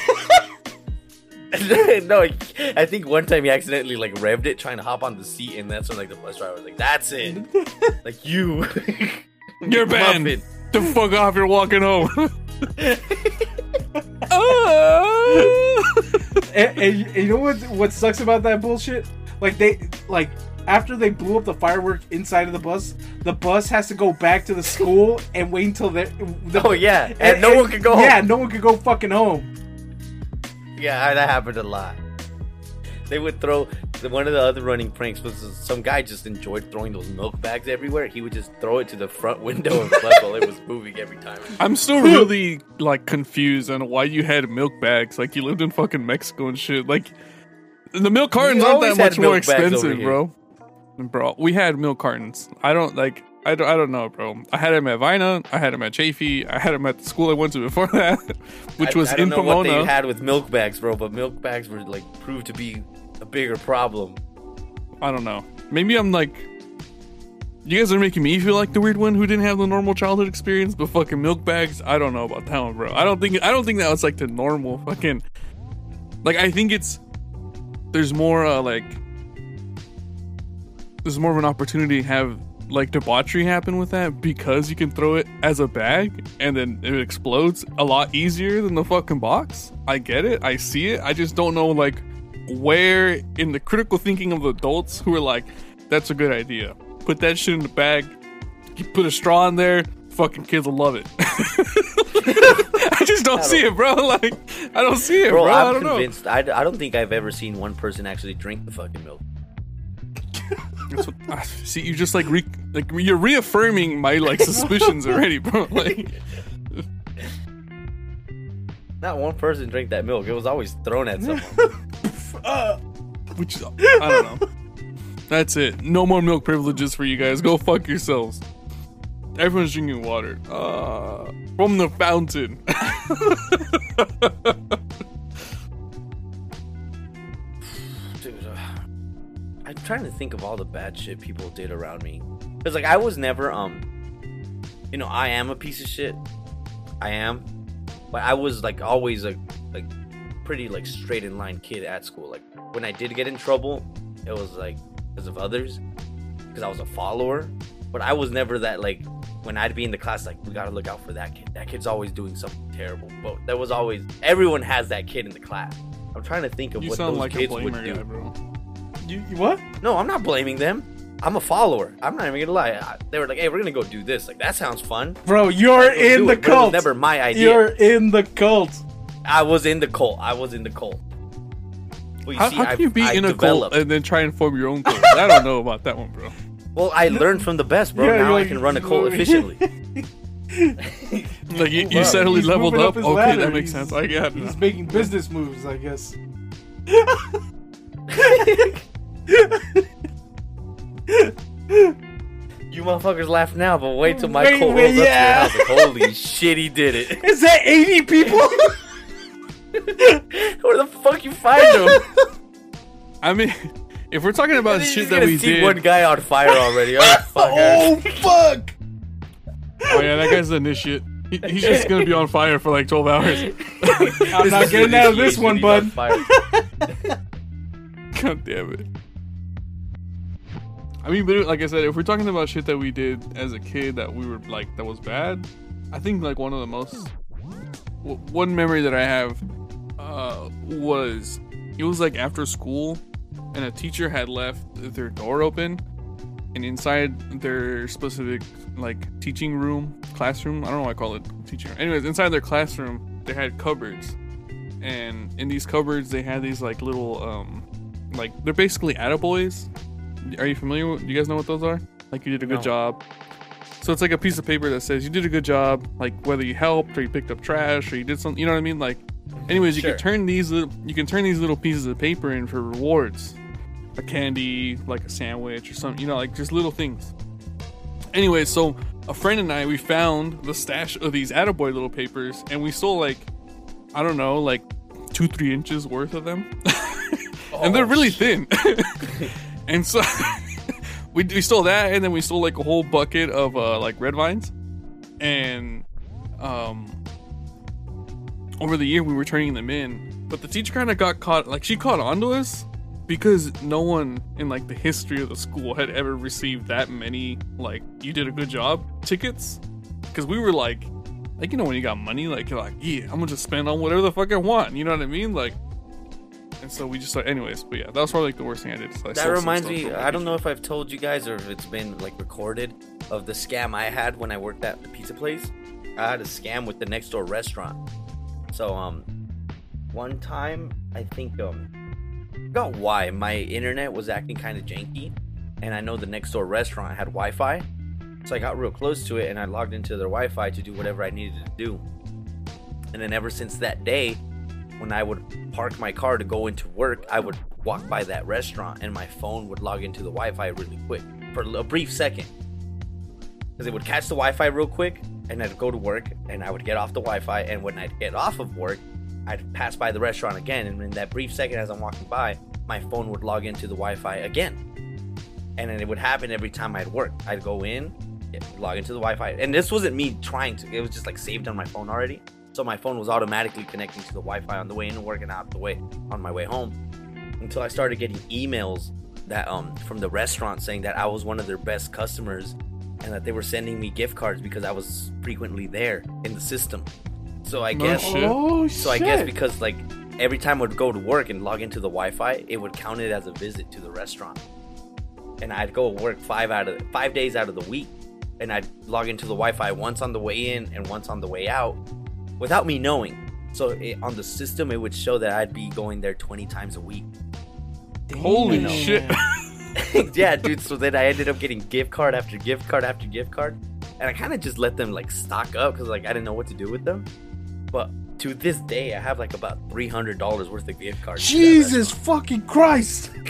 (laughs) no, I think one time he accidentally like revved it trying to hop on the seat, and that's when like the bus driver was like, "That's it, like you, You're banned. Muffin." the fuck off, you're walking home. and, and you know what? What sucks about that bullshit? Like they like after they blew up the firework inside of the bus, the bus has to go back to the school (laughs) and wait until they. The, Oh yeah, and, no one could go. Home. Yeah, home. no one could go fucking home. yeah, that happened a lot. They would throw one of the other running pranks was some guy just enjoyed throwing those milk bags everywhere. He would just throw it to the front window of the bus while it was moving every time. (laughs) I'm still really like confused on why you had milk bags. Like you lived in fucking Mexico and shit. Like the milk cartons aren't that much more milk bags expensive, here. bro. Bro, we had milk cartons. I don't like. I don't, I don't know, bro. I had them at Vina. I had them at Chaffey. I had them at the school I went to before (laughs) that, which I- was I, don't in know what they Pomona. had with milk bags, bro, but milk bags were like proved to be a bigger problem. I don't know. Maybe I'm like. You guys are making me feel like the weird one who didn't have the normal childhood experience, but fucking milk bags. I don't know about that one, bro. I don't think I don't think that was like the normal fucking. Like I think it's there's more uh, like there's more of an opportunity to have like debauchery happen with that because you can throw it as a bag and then it explodes a lot easier than the fucking box. I get it. I see it. I just don't know like where in the critical thinking of adults who are like, that's a good idea. Put that shit in the bag. You put a straw in there. Fucking kids will love it. (laughs) I just don't, see it, bro. (laughs) Like, I don't see it, bro. Bro, I I'm don't know. convinced. I, I don't think I've ever seen one person actually drink the fucking milk. That's what, ah, see, you just like re, like you're reaffirming my like suspicions (laughs) already, bro. Like, Not one person drank that milk. It was always thrown at someone. (laughs) Uh, which I don't know. That's it. No more milk privileges for you guys. Go fuck yourselves. Everyone's drinking water. Uh, from the fountain. (laughs) trying to think of all the bad shit people did around me. Cause like I was never um, you know, I am a piece of shit. I am, but I was like always a like pretty like straight in line kid at school. Like when I did get in trouble, it was like because of others, because I was a follower. But I was never that like when I'd be in the class like we gotta look out for that kid. That kid's always doing something terrible. But there was always everyone has that kid in the class. I'm trying to think of You what those like kids would do. guy. You, you what? No, I'm not blaming them. I'm a follower. I'm not even gonna lie. I, they were like, "Hey, we're gonna go do this." Like that sounds fun. Bro, you're Let's in the it. But it was cult. never my idea. You're in the cult. I was in the cult. I was in the cult. Well, you How, see, how can I- you be I in a cult and then try and form your own cult? I don't know about that one, bro. Well, I learned from the best, bro. Yeah, now you're I can run a cult efficiently. (laughs) Like you, you suddenly he's leveled moving up. Okay, ladder. that makes He's- sense. I get it. He's making business moves, I guess. (laughs) you motherfuckers laugh now, but wait till my Wait, cult wait, rolls yeah. up to your house. Like, Holy (laughs) shit, he did it. Is that 80 people? (laughs) Where the fuck you find him? I mean, if we're talking about He's shit just that gonna we see did, one guy on fire already. Oh (laughs) fuck! oh, fuck. oh yeah, that guy's an initiate. He, he's just gonna be on fire for like twelve hours. I'm not getting out of this one, He's on bud. God damn it. I mean, but like I said, if we're talking about shit that we did as a kid that we were like that was bad, I think like one of the most w- one memory that I have uh, was it was like after school, and a teacher had left their door open, and inside their specific like teaching room, classroom. I don't know why I call it teaching. Anyways, inside their classroom, they had cupboards, and in these cupboards they had these like little um like they're basically attaboys. Are you familiar with? Do you guys know what those are? Like you did a good No. job. So it's like a piece of paper that says you did a good job, like whether you helped or you picked up trash or you did something. You know what I mean? Like, anyways, you Sure. can turn these little you can turn these little pieces of paper in for rewards, a candy, like a sandwich or something. You know, like just little things. Anyway, so a friend and I we found the stash of these Attaboy little papers, and we stole like I don't know, like two three inches worth of them, (laughs) and they're oh, really thin. (laughs) and so (laughs) we we stole that, and then we stole like a whole bucket of uh, like red vines, and um over the year we were turning them in, but the teacher kind of got caught. Like she caught on to us because no one in like the history of the school had ever received that many like you did a good job tickets. Because we were like like you know when you got money like you're like yeah i'm gonna just spend on whatever the fuck i want you know what i mean? Like and so we just like anyways but yeah that was probably like the worst thing i did so I That reminds me. I don't know if I've told you guys or if it's been like recorded of the scam I had when I worked at the pizza place. I had a scam with the next door restaurant. So um, one time I think um, I forgot why my internet was acting kind of janky, and I know the next door restaurant had Wi-Fi, so I got real close to it and I logged into their Wi-Fi to do whatever I needed to do. And then ever since that day, when I would park my car to go into work, I would walk by that restaurant and my phone would log into the Wi-Fi really quick for a brief second. Because it would catch the Wi-Fi real quick, and I'd go to work, and I would get off the Wi-Fi, and when I'd get off of work, I'd pass by the restaurant again, and in that brief second as I'm walking by, my phone would log into the Wi-Fi again. And then it would happen every time I'd work. I'd go in, log into the Wi-Fi, and this wasn't me trying to. It was just like saved on my phone already. So my phone was automatically connecting to the Wi-Fi on the way in and working out the way on my way home. Until I started getting emails that um from the restaurant saying that I was one of their best customers and that they were sending me gift cards because I was frequently there in the system. So I guess. Oh so I guess because like every time I would go to work and log into the Wi-Fi, it would count it as a visit to the restaurant. And I'd go work five out of five days out of the week, and I'd log into the Wi-Fi once on the way in and once on the way out, without me knowing. So it, on the system, it would show that I'd be going there twenty times a week. Holy Damn. (laughs) shit. (laughs) yeah, dude. So then I ended up getting gift card after gift card after gift card, and I kind of just let them like stock up because like I didn't know what to do with them. But to this day, I have like about three hundred dollars worth of gift cards. Jesus fucking Christ! (laughs)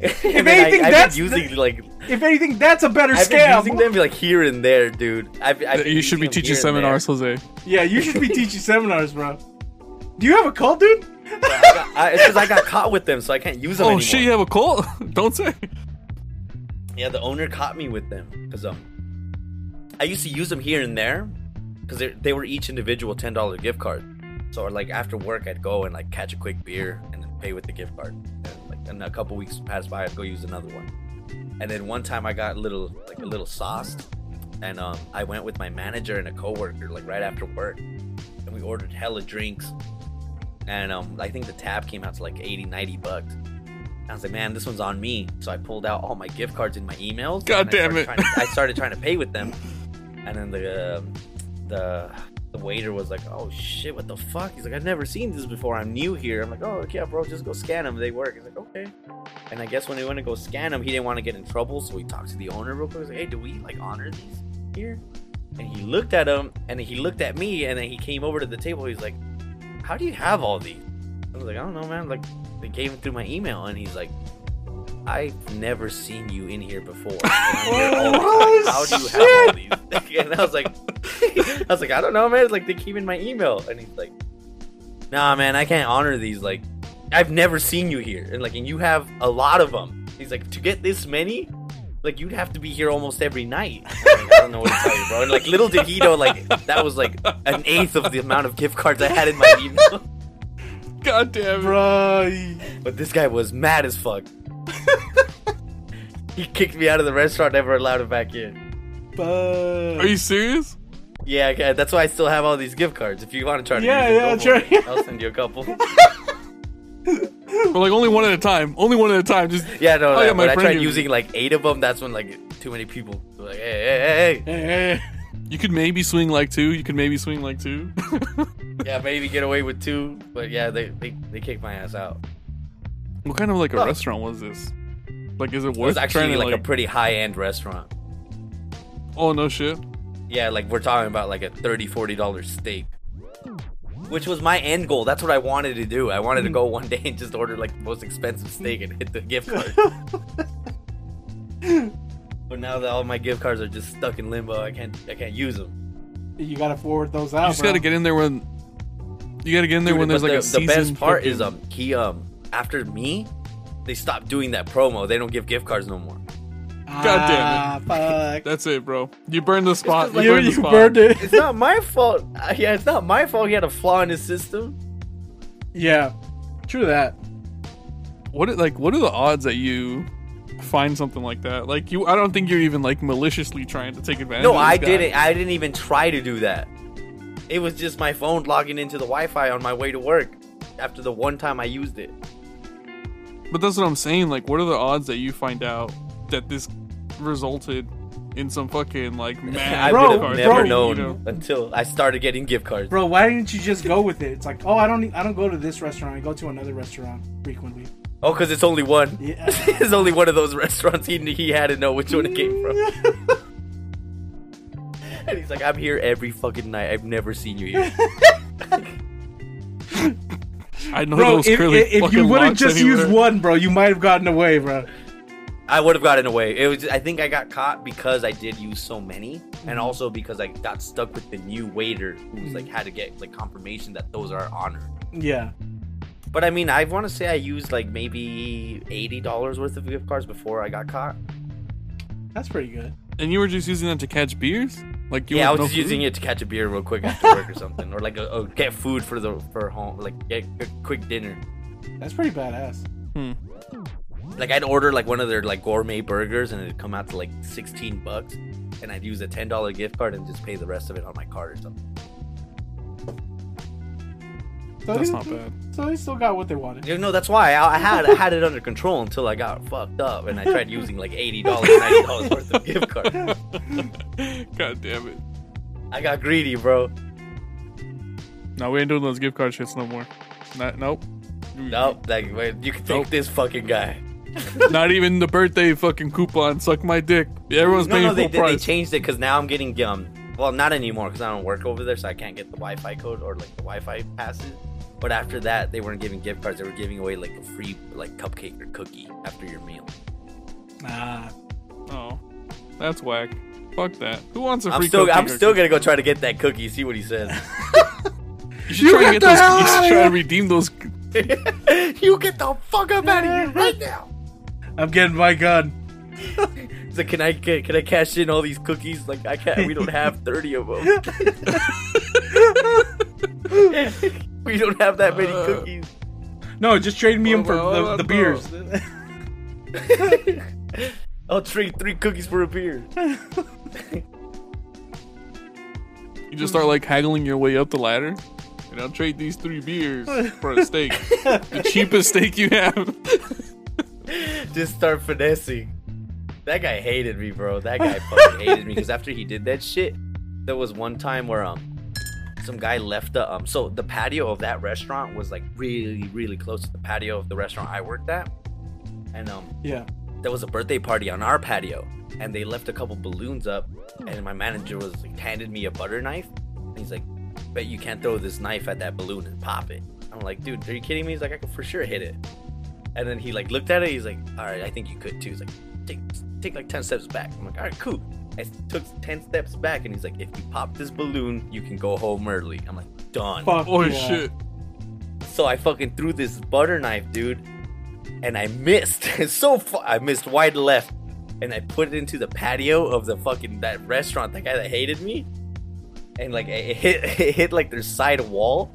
If anything, I, I've that's been using like If anything, that's a better I've been scam. using them like here and there, dude. I've, I've you should be teaching here seminars, Jose. Yeah, you should be teaching seminars, bro. Do you have a cult, dude? I got- I- It's because I got caught with them, so I can't use them Oh anymore. shit, you have a cult? (laughs) Don't say. Yeah, the owner caught me with them because um, I used to use them here and there because they they were each individual ten dollar gift card. So like after work, I'd go and like catch a quick beer and then pay with the gift card. And like and a couple weeks passed by, I'd go use another one. And then one time I got a little like a little sauced, and um, I went with my manager and a coworker like right after work, and we ordered hella drinks. And um, I think the tab came out to like 80, 90 bucks. I was like, man, this one's on me. So I pulled out all my gift cards in my emails. God and I damn started it. to- I (laughs) started trying to pay with them, and then the um, the the waiter was like, "Oh shit, what the fuck?" He's like, "I've never seen this before. I'm new here." I'm like, "Oh yeah, bro, just go scan them. They work." He's like, "Okay." And I guess when he went to go scan them, he didn't want to get in trouble, so he talked to the owner real quick. He's like, "Hey, do we like honor these here?" And he looked at him, and he looked at me, and then he came over to the table. He's like, "How do you have all these?" I was like, "I don't know, man. Like, they came through my email." And he's like, I've never seen you in here before. And I'm here all the (laughs) time. How do you have all these? (laughs) And I was like, (laughs) I was like, I don't know, man. It's like they came in my email, and he's like, Nah, man, I can't honor these. Like, I've never seen you here, and like, and you have a lot of them. He's like, to get this many, like, you'd have to be here almost every night. I'm like, I don't know what to tell you, bro. And like, little did he know, like, that was like an eighth of the amount of gift cards I had in my email. God damn it. Bro, But this guy was mad as fuck. he kicked me out of the restaurant, never allowed him back in. Are you serious? Yeah, okay, that's why I still have all these gift cards. If you want to try to Yeah, use yeah, them, go for try- it. I'll send you a couple. (laughs) (laughs) But like only one at a time. Only one at a time. Just Yeah, no, Oh, yeah, my but I tried using like eight of them. That's when like too many people were like, hey, hey, hey, Hey, hey. you could maybe swing like two. You could maybe swing like two. (laughs) yeah, maybe get away with two, but yeah, they they, they kicked my ass out. what kind of like a Huh. restaurant was this? Like, is it It was actually like, like? a pretty high end restaurant. oh no shit. Yeah, like we're talking about like a 30 40 dollar steak. Which was my end goal. That's what I wanted to do. I wanted to go one day and just order like the most expensive steak and hit the gift (laughs) card. but now that all my gift cards are just stuck in limbo, I can't I can't use them. You gotta forward those out. You just bro. gotta get in there when. You gotta get in there when there's like the, a the best part is um he um after me, they stopped doing that promo. They don't give gift cards no more. God damn Ah, fuck. That's it, bro. You burned the spot. like- you you burned the spot. burned it. It's not my fault. Uh, yeah, it's not my fault. He had a flaw in his system. Yeah, true to that. What are- like? What are the odds that you find something like that? Like you, I don't think you're even like maliciously trying to take advantage. No, of this I guy. didn't. I didn't even try to do that. It was just my phone logging into the Wi-Fi on my way to work. After the one time I used it, But that's what I'm saying. Like, what are the odds that you find out that this resulted in some fucking like (laughs) mad I Bro, would card have never thing, known you know? until I started getting gift cards. Bro, why didn't you just go with it? It's like, oh, I don't, I don't go to this restaurant. I go to another restaurant frequently. Oh, because it's only one. Yeah. (laughs) it's only one of those restaurants. He he had to know which one it came from. (laughs) and he's like, "I'm here every fucking night. I've never seen you here." I know Bro, those if, curly if, if fucking you would have just that used one, bro, you might have gotten away, bro. I would have gotten away. It was. I think I got caught because I did use so many, Mm-hmm. and also because I got stuck with the new waiter who's like had to get like confirmation that those are honored. Yeah. But I mean, I want to say I used like maybe eighty dollars worth of gift cards before I got caught. That's pretty good. And you were just using that to catch beers? Like you yeah, I was no just using it to catch a beer real quick after work or something, or like a, a, get food for the for home, like get a quick dinner. That's pretty badass. Hmm. Like I'd order like one of their like gourmet burgers and it'd come out to like 16 bucks and I'd use a $10 gift card and just pay the rest of it on my card or something. So That's not bad. So they still got what they wanted. You know, that's why I, I had I had it under control until I got fucked up and I tried using like $80, $90 worth of (laughs) gift card. God damn it. I got greedy, bro. No, we ain't doing those gift card shits no more. Not, nope. Nope, like, wait, you can take Nope. this fucking guy. (laughs) Not even the birthday fucking coupon. Suck my dick. Everyone's No, paying no, they, full did- they price. changed it because now I'm getting um. Well, not anymore because I don't work over there, so I can't get the Wi-Fi code or like the Wi-Fi passes. But after that, they weren't giving gift cards; they were giving away like a free like cupcake or cookie after your meal. Nah. oh, that's whack. Fuck that. Who wants a free I'm still, cupcake I'm or still cookie? gonna go try to get that cookie. See what he says. (laughs) You should try get and get the those. hell You should try to redeem those. (laughs) you get the fuck up out of here right now. I'm getting my gun. (laughs) He's like, can I can, can I cash in all these cookies? Like, I can't. We don't have thirty of them. (laughs) we don't have that many Uh, cookies. No, just trade me them for the, the beers. (laughs) I'll trade three cookies for a beer. You just start like haggling your way up the ladder. And I'll trade these three beers for a steak. the cheapest steak you have. Just start finessing. That guy hated me, bro. That guy fucking (laughs) hated me because after he did that shit, there was one time where um some guy left the um so the patio of that restaurant was like really really close to the patio of the restaurant I worked at, and um yeah. there was a birthday party on our patio and they left a couple balloons up and my manager was like handed me a butter knife and he's like bet you can't throw this knife at that balloon and pop it i'm like dude are you kidding me he's like i can for sure hit it and then he like looked at it he's like all right i think you could too he's like take take like 10 steps back i'm like all right cool i took 10 steps back and he's like if you pop this balloon you can go home early i'm like done Fuck Oh yeah. shit. so I fucking threw this butter knife, dude, and I missed. (laughs) So fu- I missed wide left, and I put it into the patio of the fucking that restaurant. That guy that hated me, and like it hit, (laughs) it hit like their side wall,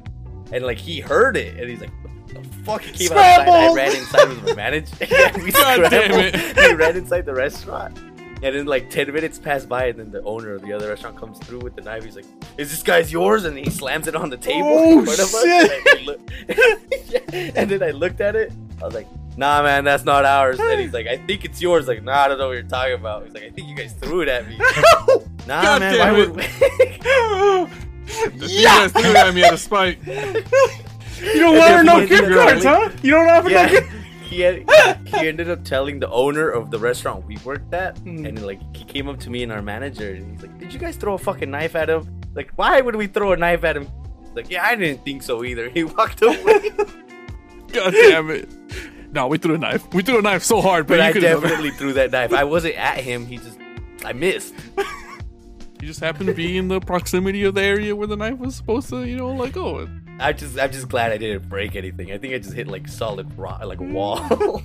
and like he heard it, and he's like. "What The fuck! Came outside. I ran inside with my manager. We (laughs) God damn (laughs) scrambled. it. We ran inside the restaurant, and then like ten minutes pass by, and then the owner of the other restaurant comes through with the knife. He's like, "Is this guy's yours?" And he slams it on the table Oh, in front of shit. us. And, (laughs) and then I looked at it. I was like, "Nah, man, that's not ours." And he's like, "I think it's yours." Like, "Nah, I don't know what you're talking about." He's like, "I think you guys threw it at me." nah, God man, why it. would we? The thing guys threw it at me out of spite. You don't want her no gift cards, huh? You don't offer no yeah, gift he had, he (laughs) ended up telling the owner of the restaurant we worked at, Hmm. and like he came up to me and our manager, and he's like, "Did you guys throw a fucking knife at him? Like, why would we throw a knife at him?" Like, yeah, I didn't think so either. (laughs) He walked away, (laughs) God damn it. No, we threw a knife. We threw a knife so hard, but, but you I definitely threw that knife. I wasn't at him. He just, I missed. You just happened to be in the proximity of the area where the knife was supposed to, you know, like oh. I just, I'm just glad I didn't break anything. I think I just hit like solid rock, like wall. (laughs)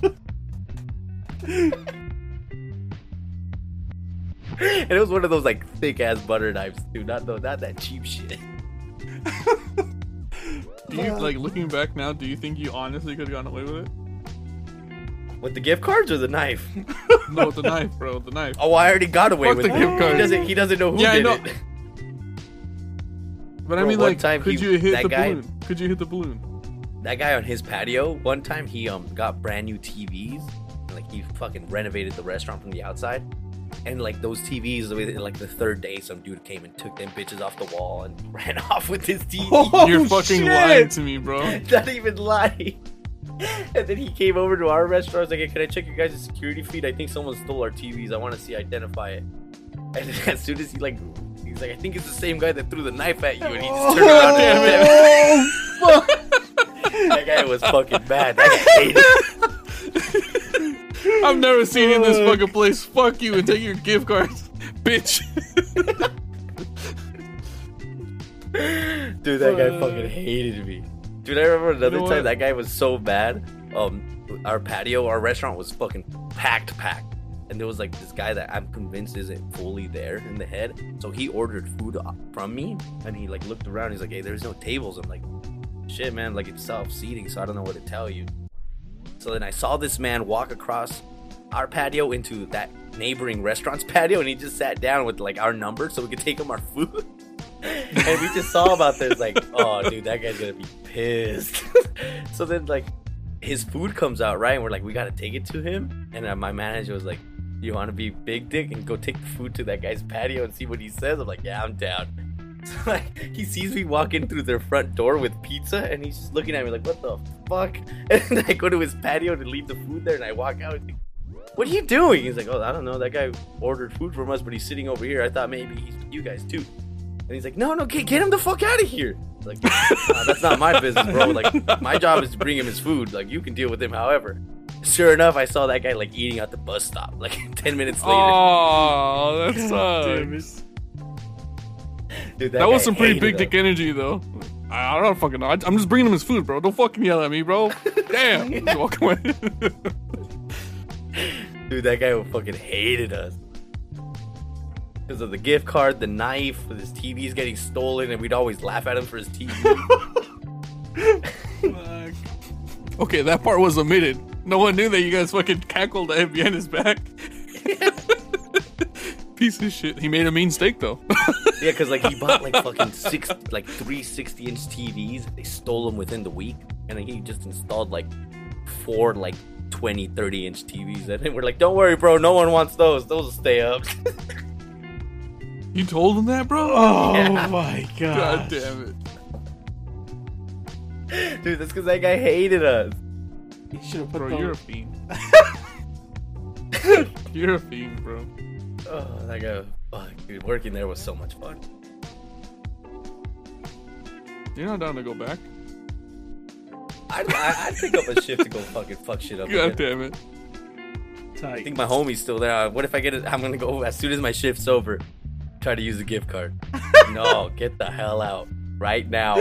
and it was one of those like thick ass butter knives, dude. Not no, not that cheap shit. Do you like looking back now? Do you think you honestly could have gotten away with it? With the gift cards or the knife? (laughs) No, with the knife, bro. The knife. Oh, I already got away Fuck with the it. gift He doesn't. He doesn't know who Yeah, I did know. it. But I mean, like, time could he- you hit the guy- balloon? Could you hit the balloon? That guy on his patio. One time he um got brand new TVs. And, like he fucking renovated the restaurant from the outside. And like those TVs, within like the third day, some dude came and took them bitches off the wall and (laughs) ran off with his TV. Oh, (laughs) You're fucking shit. lying to me, bro. (laughs) Not even lying. And then he came over to our restaurant. I was like, hey, "Can I check your guys' security feed? I think someone stole our TVs. I want to see identify it." And as soon as he like, he's like, "I think it's the same guy that threw the knife at you." And he just turned around and damn looked at me. That guy was fucking bad. That guy hated it. I've never seen you in this fucking place. Fuck you and take your gift cards, bitch. Dude, that guy fucking hated me. Dude, I remember another know time what? that guy was so bad. Um, our patio, our restaurant was fucking packed, packed. And there was like this guy that I'm convinced isn't fully there in the head. So he ordered food from me, and he like looked around. He's like, "Hey, there's no tables." I'm like, "Shit, man! Like it's self seating, so I don't know what to tell you." So then I saw this man walk across our patio into that neighboring restaurant's (laughs) patio, and he just sat down with like our number so we could take him our food. (laughs) and we just saw about this, like, oh, dude, that guy's gonna be pissed. (laughs) so then, like, his food comes out, right? And we're like, we gotta take it to him. And uh, my manager was like, you want to be big dick and go take the food to that guy's patio and see what he says? I'm like, yeah, I'm down. So (laughs) like, he sees me walk in through their front door with pizza, and he's just looking at me like, what the fuck? (laughs) And I go to his patio to leave the food there, and I walk out. What are you doing? He's like, oh, I don't know. That guy ordered food from us, but he's sitting over here. I thought maybe he's you guys too. And he's like, no, no, get, get him the fuck out of here. Like, nah, that's not my business, bro. Like, my job is to bring him his food. Like, you can deal with him however. Sure enough, I saw that guy like eating at the bus stop. Like (laughs) ten minutes later, Oh, that (laughs) sucks. dude, That was some pretty big dick energy, though. I, I don't fucking know. I, I'm just bringing him his food, bro. Don't fucking yell at me, bro. (laughs) Damn. Walk away. Dude, that guy fucking hated us. Because of the gift card, the knife, his TV's getting stolen, and we'd always laugh at him for his TV. Okay, that part was omitted. No one knew that you guys fucking cackled at him behind his back. (laughs) Piece of shit. He made a mean steak, though. yeah, because like he bought like (laughs) fucking six, like three 60 inch TVs. They stole them within the week, and then he just installed like four like 20, 30 inch TVs. And then we're like, don't worry, bro, no one wants those. Those will stay up. (laughs) you told him that, bro? Oh Yeah. my god. God damn it. Dude, that's because that guy hated us. You should have put Bro, the- you're a fiend. (laughs) (laughs) you're a fiend, bro. Oh, that guy, fuck, dude, working there was so much fun. You're not down to go back. I'd, I- I'd pick up a (laughs) shift to go fucking fuck shit up. God again. damn it. Tight. I think my homie's still there. What if I get it? I'm gonna go as soon as my shift's over. Try to use the gift card. no, get the hell out right now.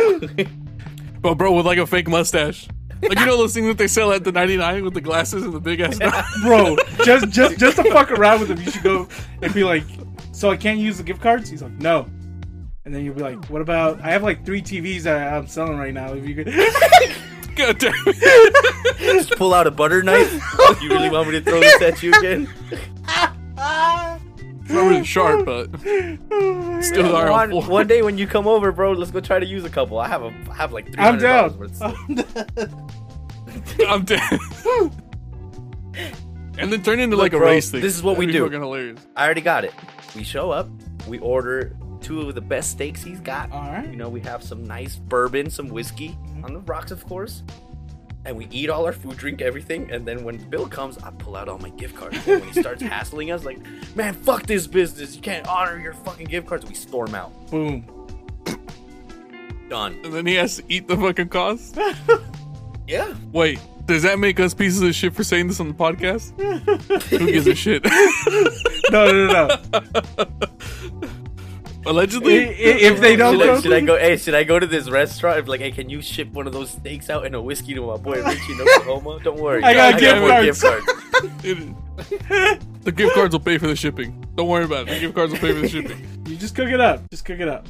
But bro, with like a fake mustache. Like you know those things that they sell at the 99 with the glasses and the big ass (laughs) (laughs) Bro, just just just to fuck around with him, you should go and be like, "So I can't use the gift cards?" He's like, "No." And then you'll be like, "What about? I have like three TVs that I'm selling right now. If you could." (laughs) God damn it. Just pull out a butter knife. You really want me to throw this at you again? It's not really sharp, but (laughs) oh still are one, on four. one day when you come over, bro, let's go try to use a couple. I have a I have like three I'm hundred down. dollars worth. (laughs) I'm dead. (laughs) and then turn into Look, like a bro, race thing. this is what we That'd be do. Fucking hilarious. I already got it. We show up. We order two of the best steaks he's got. All right. You know, we have some nice bourbon, some whiskey mm-hmm. on the rocks, of course. And we eat all our food, drink everything, and then when the bill comes, I pull out all my gift cards. And when he starts (laughs) hassling us, like, man, fuck this business. You can't honor your fucking gift cards. We storm out. Boom. Done. And then he has to eat the fucking cost. (laughs) Yeah. Wait, does that make us pieces of shit for saying this on the podcast? Who gives a (laughs) shit? No, no, no, no. I- Allegedly. i- if they don't Should I, go, should I go? Hey, should I go to this restaurant? Like, hey, can you ship one of those steaks out and a whiskey to my boy Richie in Oklahoma? Don't worry, I got I gift more cards. cards. (laughs) The gift cards will pay for the shipping. Don't worry about it. The gift cards will pay for the shipping. (laughs) You just cook it up. Just cook it up.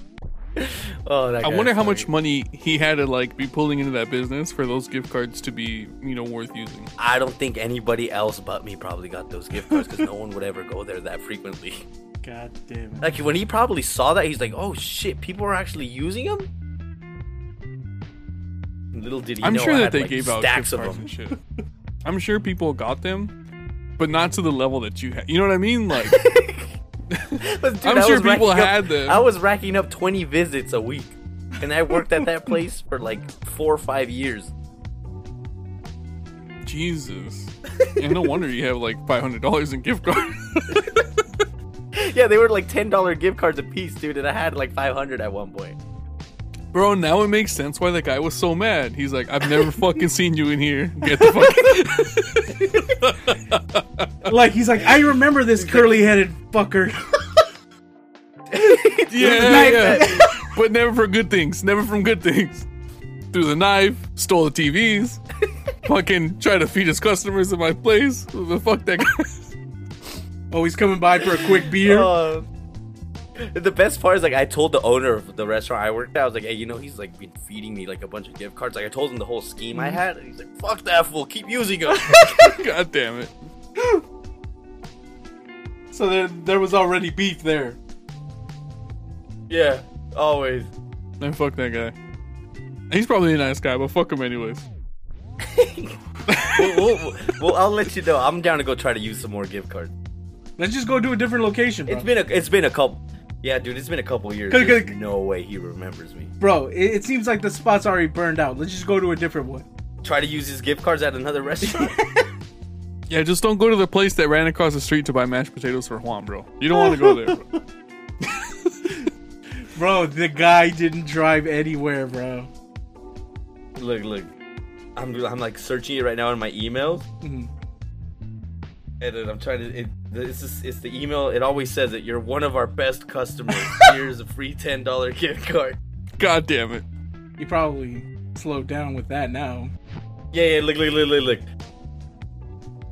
Oh, that I wonder how funny. much money he had to like be pulling into that business for those gift cards to be, you know, worth using. I don't think anybody else but me probably got those gift cards because no one would ever go there that frequently. (laughs) God damn it. Like when he probably saw that, he's like, "Oh shit, people are actually using them." Little did he I'm know sure I that had, they like, gave out stacks gift of cards them. and shit. (laughs) I'm sure people got them, but not to the level that you had. You know what I mean? Like, (laughs) (laughs) dude, I'm I sure people racking up- had them. I was racking up 20 visits a week, and I worked at that place for like four or five years. Jesus. And no wonder you have like $500 in gift cards. (laughs) Yeah, they were like ten dollar gift cards a piece, dude, and I had like 500 at one point. Bro, now it makes sense why that guy was so mad. He's like, I've never fucking seen you in here. Get the fuck. (laughs) Like he's like, I remember this curly-headed fucker. (laughs) yeah, yeah. but never for good things. Never from good things. Threw the knife, stole the TVs, fucking tried to feed his customers in my place. The fuck that guy. Oh, he's coming by for a quick beer. Uh, (laughs) the best part is like I told the owner of the restaurant I worked at, I was like, hey, you know, he's like been feeding me like a bunch of gift cards. Like I told him the whole scheme I had, and he's like, fuck that fool, keep using them. (laughs) God damn it. So there, there was already beef there. yeah, always. Man, fuck that guy. He's probably a nice guy, but fuck him anyways. (laughs) well, well, well, I'll let you know. I'm down to go try to use some more gift cards. Let's just go to a different location, bro. It's been a it's been a couple. Yeah, dude, it's been a couple years. Good, There's good. no way he remembers me. bro, it, it seems like the spot's already burned out. Let's just go to a different one. Try to use his gift cards at another restaurant. (laughs) Yeah, just don't go to the place that ran across the street to buy mashed potatoes for Juan, bro. You don't want to go there. Bro. (laughs) (laughs) Bro, the guy didn't drive anywhere, bro. look, look. I'm I'm like searching it right now in my emails, Mhm. and then I'm trying to. It, this is it's the email. It always says that you're one of our best customers. (laughs) Here's a free ten dollar gift card. God damn it. You probably slowed down with that now. Yeah, yeah. Look, look, look, look, look.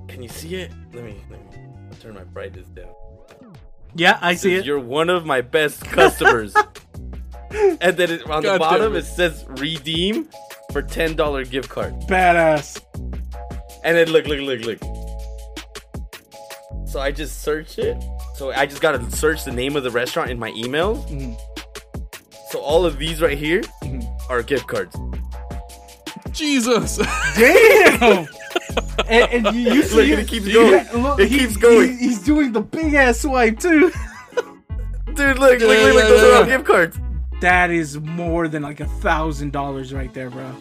Can you see it? Let me let me I'll turn my brightness down. Yeah, I see Says, it. You're one of my best customers. (laughs) and then it, on God the bottom it. it. says redeem for ten dollar gift card. Badass. And then look, look, look, look. So I just search it. So I just gotta search the name of the restaurant in my emails. Mhm. So all of these right here Mhm. are gift cards. Jesus. Damn. (laughs) and, and you, you see Look, it, it keeps you- going. look, It he- keeps going. he- he's doing the big ass swipe too. (laughs) Dude, look, look, Yeah, look, look, yeah, those are all gift cards. That is more than like a thousand dollars right there, bro.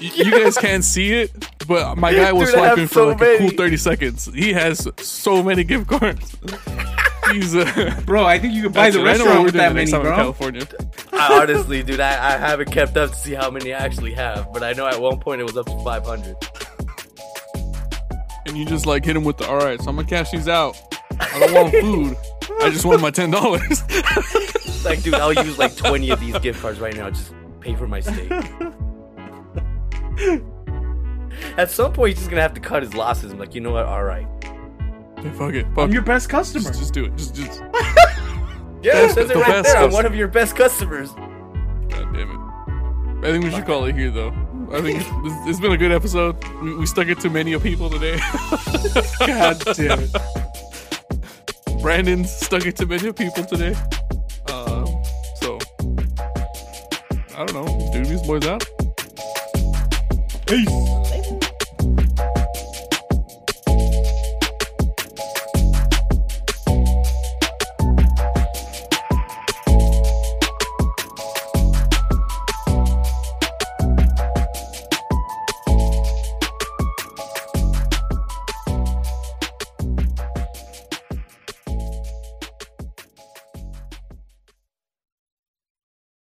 you you guys can't see it, but my guy was Dude, swiping for so like a cool 30 seconds. He has so many gift cards. (laughs) He's uh, Bro, I think you could buy the Actually, I restaurant with that the many, next in bro. California. I honestly, dude, I, I haven't kept up to see how many I actually have, but I know at one point it was up to 500. And you just like hit him with the, all right, so I'm gonna cash these out. I don't want food. I just want my ten dollars. (laughs) (laughs) Like, dude, I'll use like 20 of these gift cards right now. Just pay for my steak. (laughs) At some point, he's just gonna have to cut his losses. I'm like, you know what? All right. fuck it. Fuck I'm your best customer. Just, just do it. Just, just. (laughs) Yeah, it says it right best there. I'm one of your best customers. God damn it. I think we should call it here, though. I think it's, it's been a good episode. We, we stuck it to many of people today. God damn it. Brandon stuck it to many of people today. I don't know. Dude, these boys out. Peace.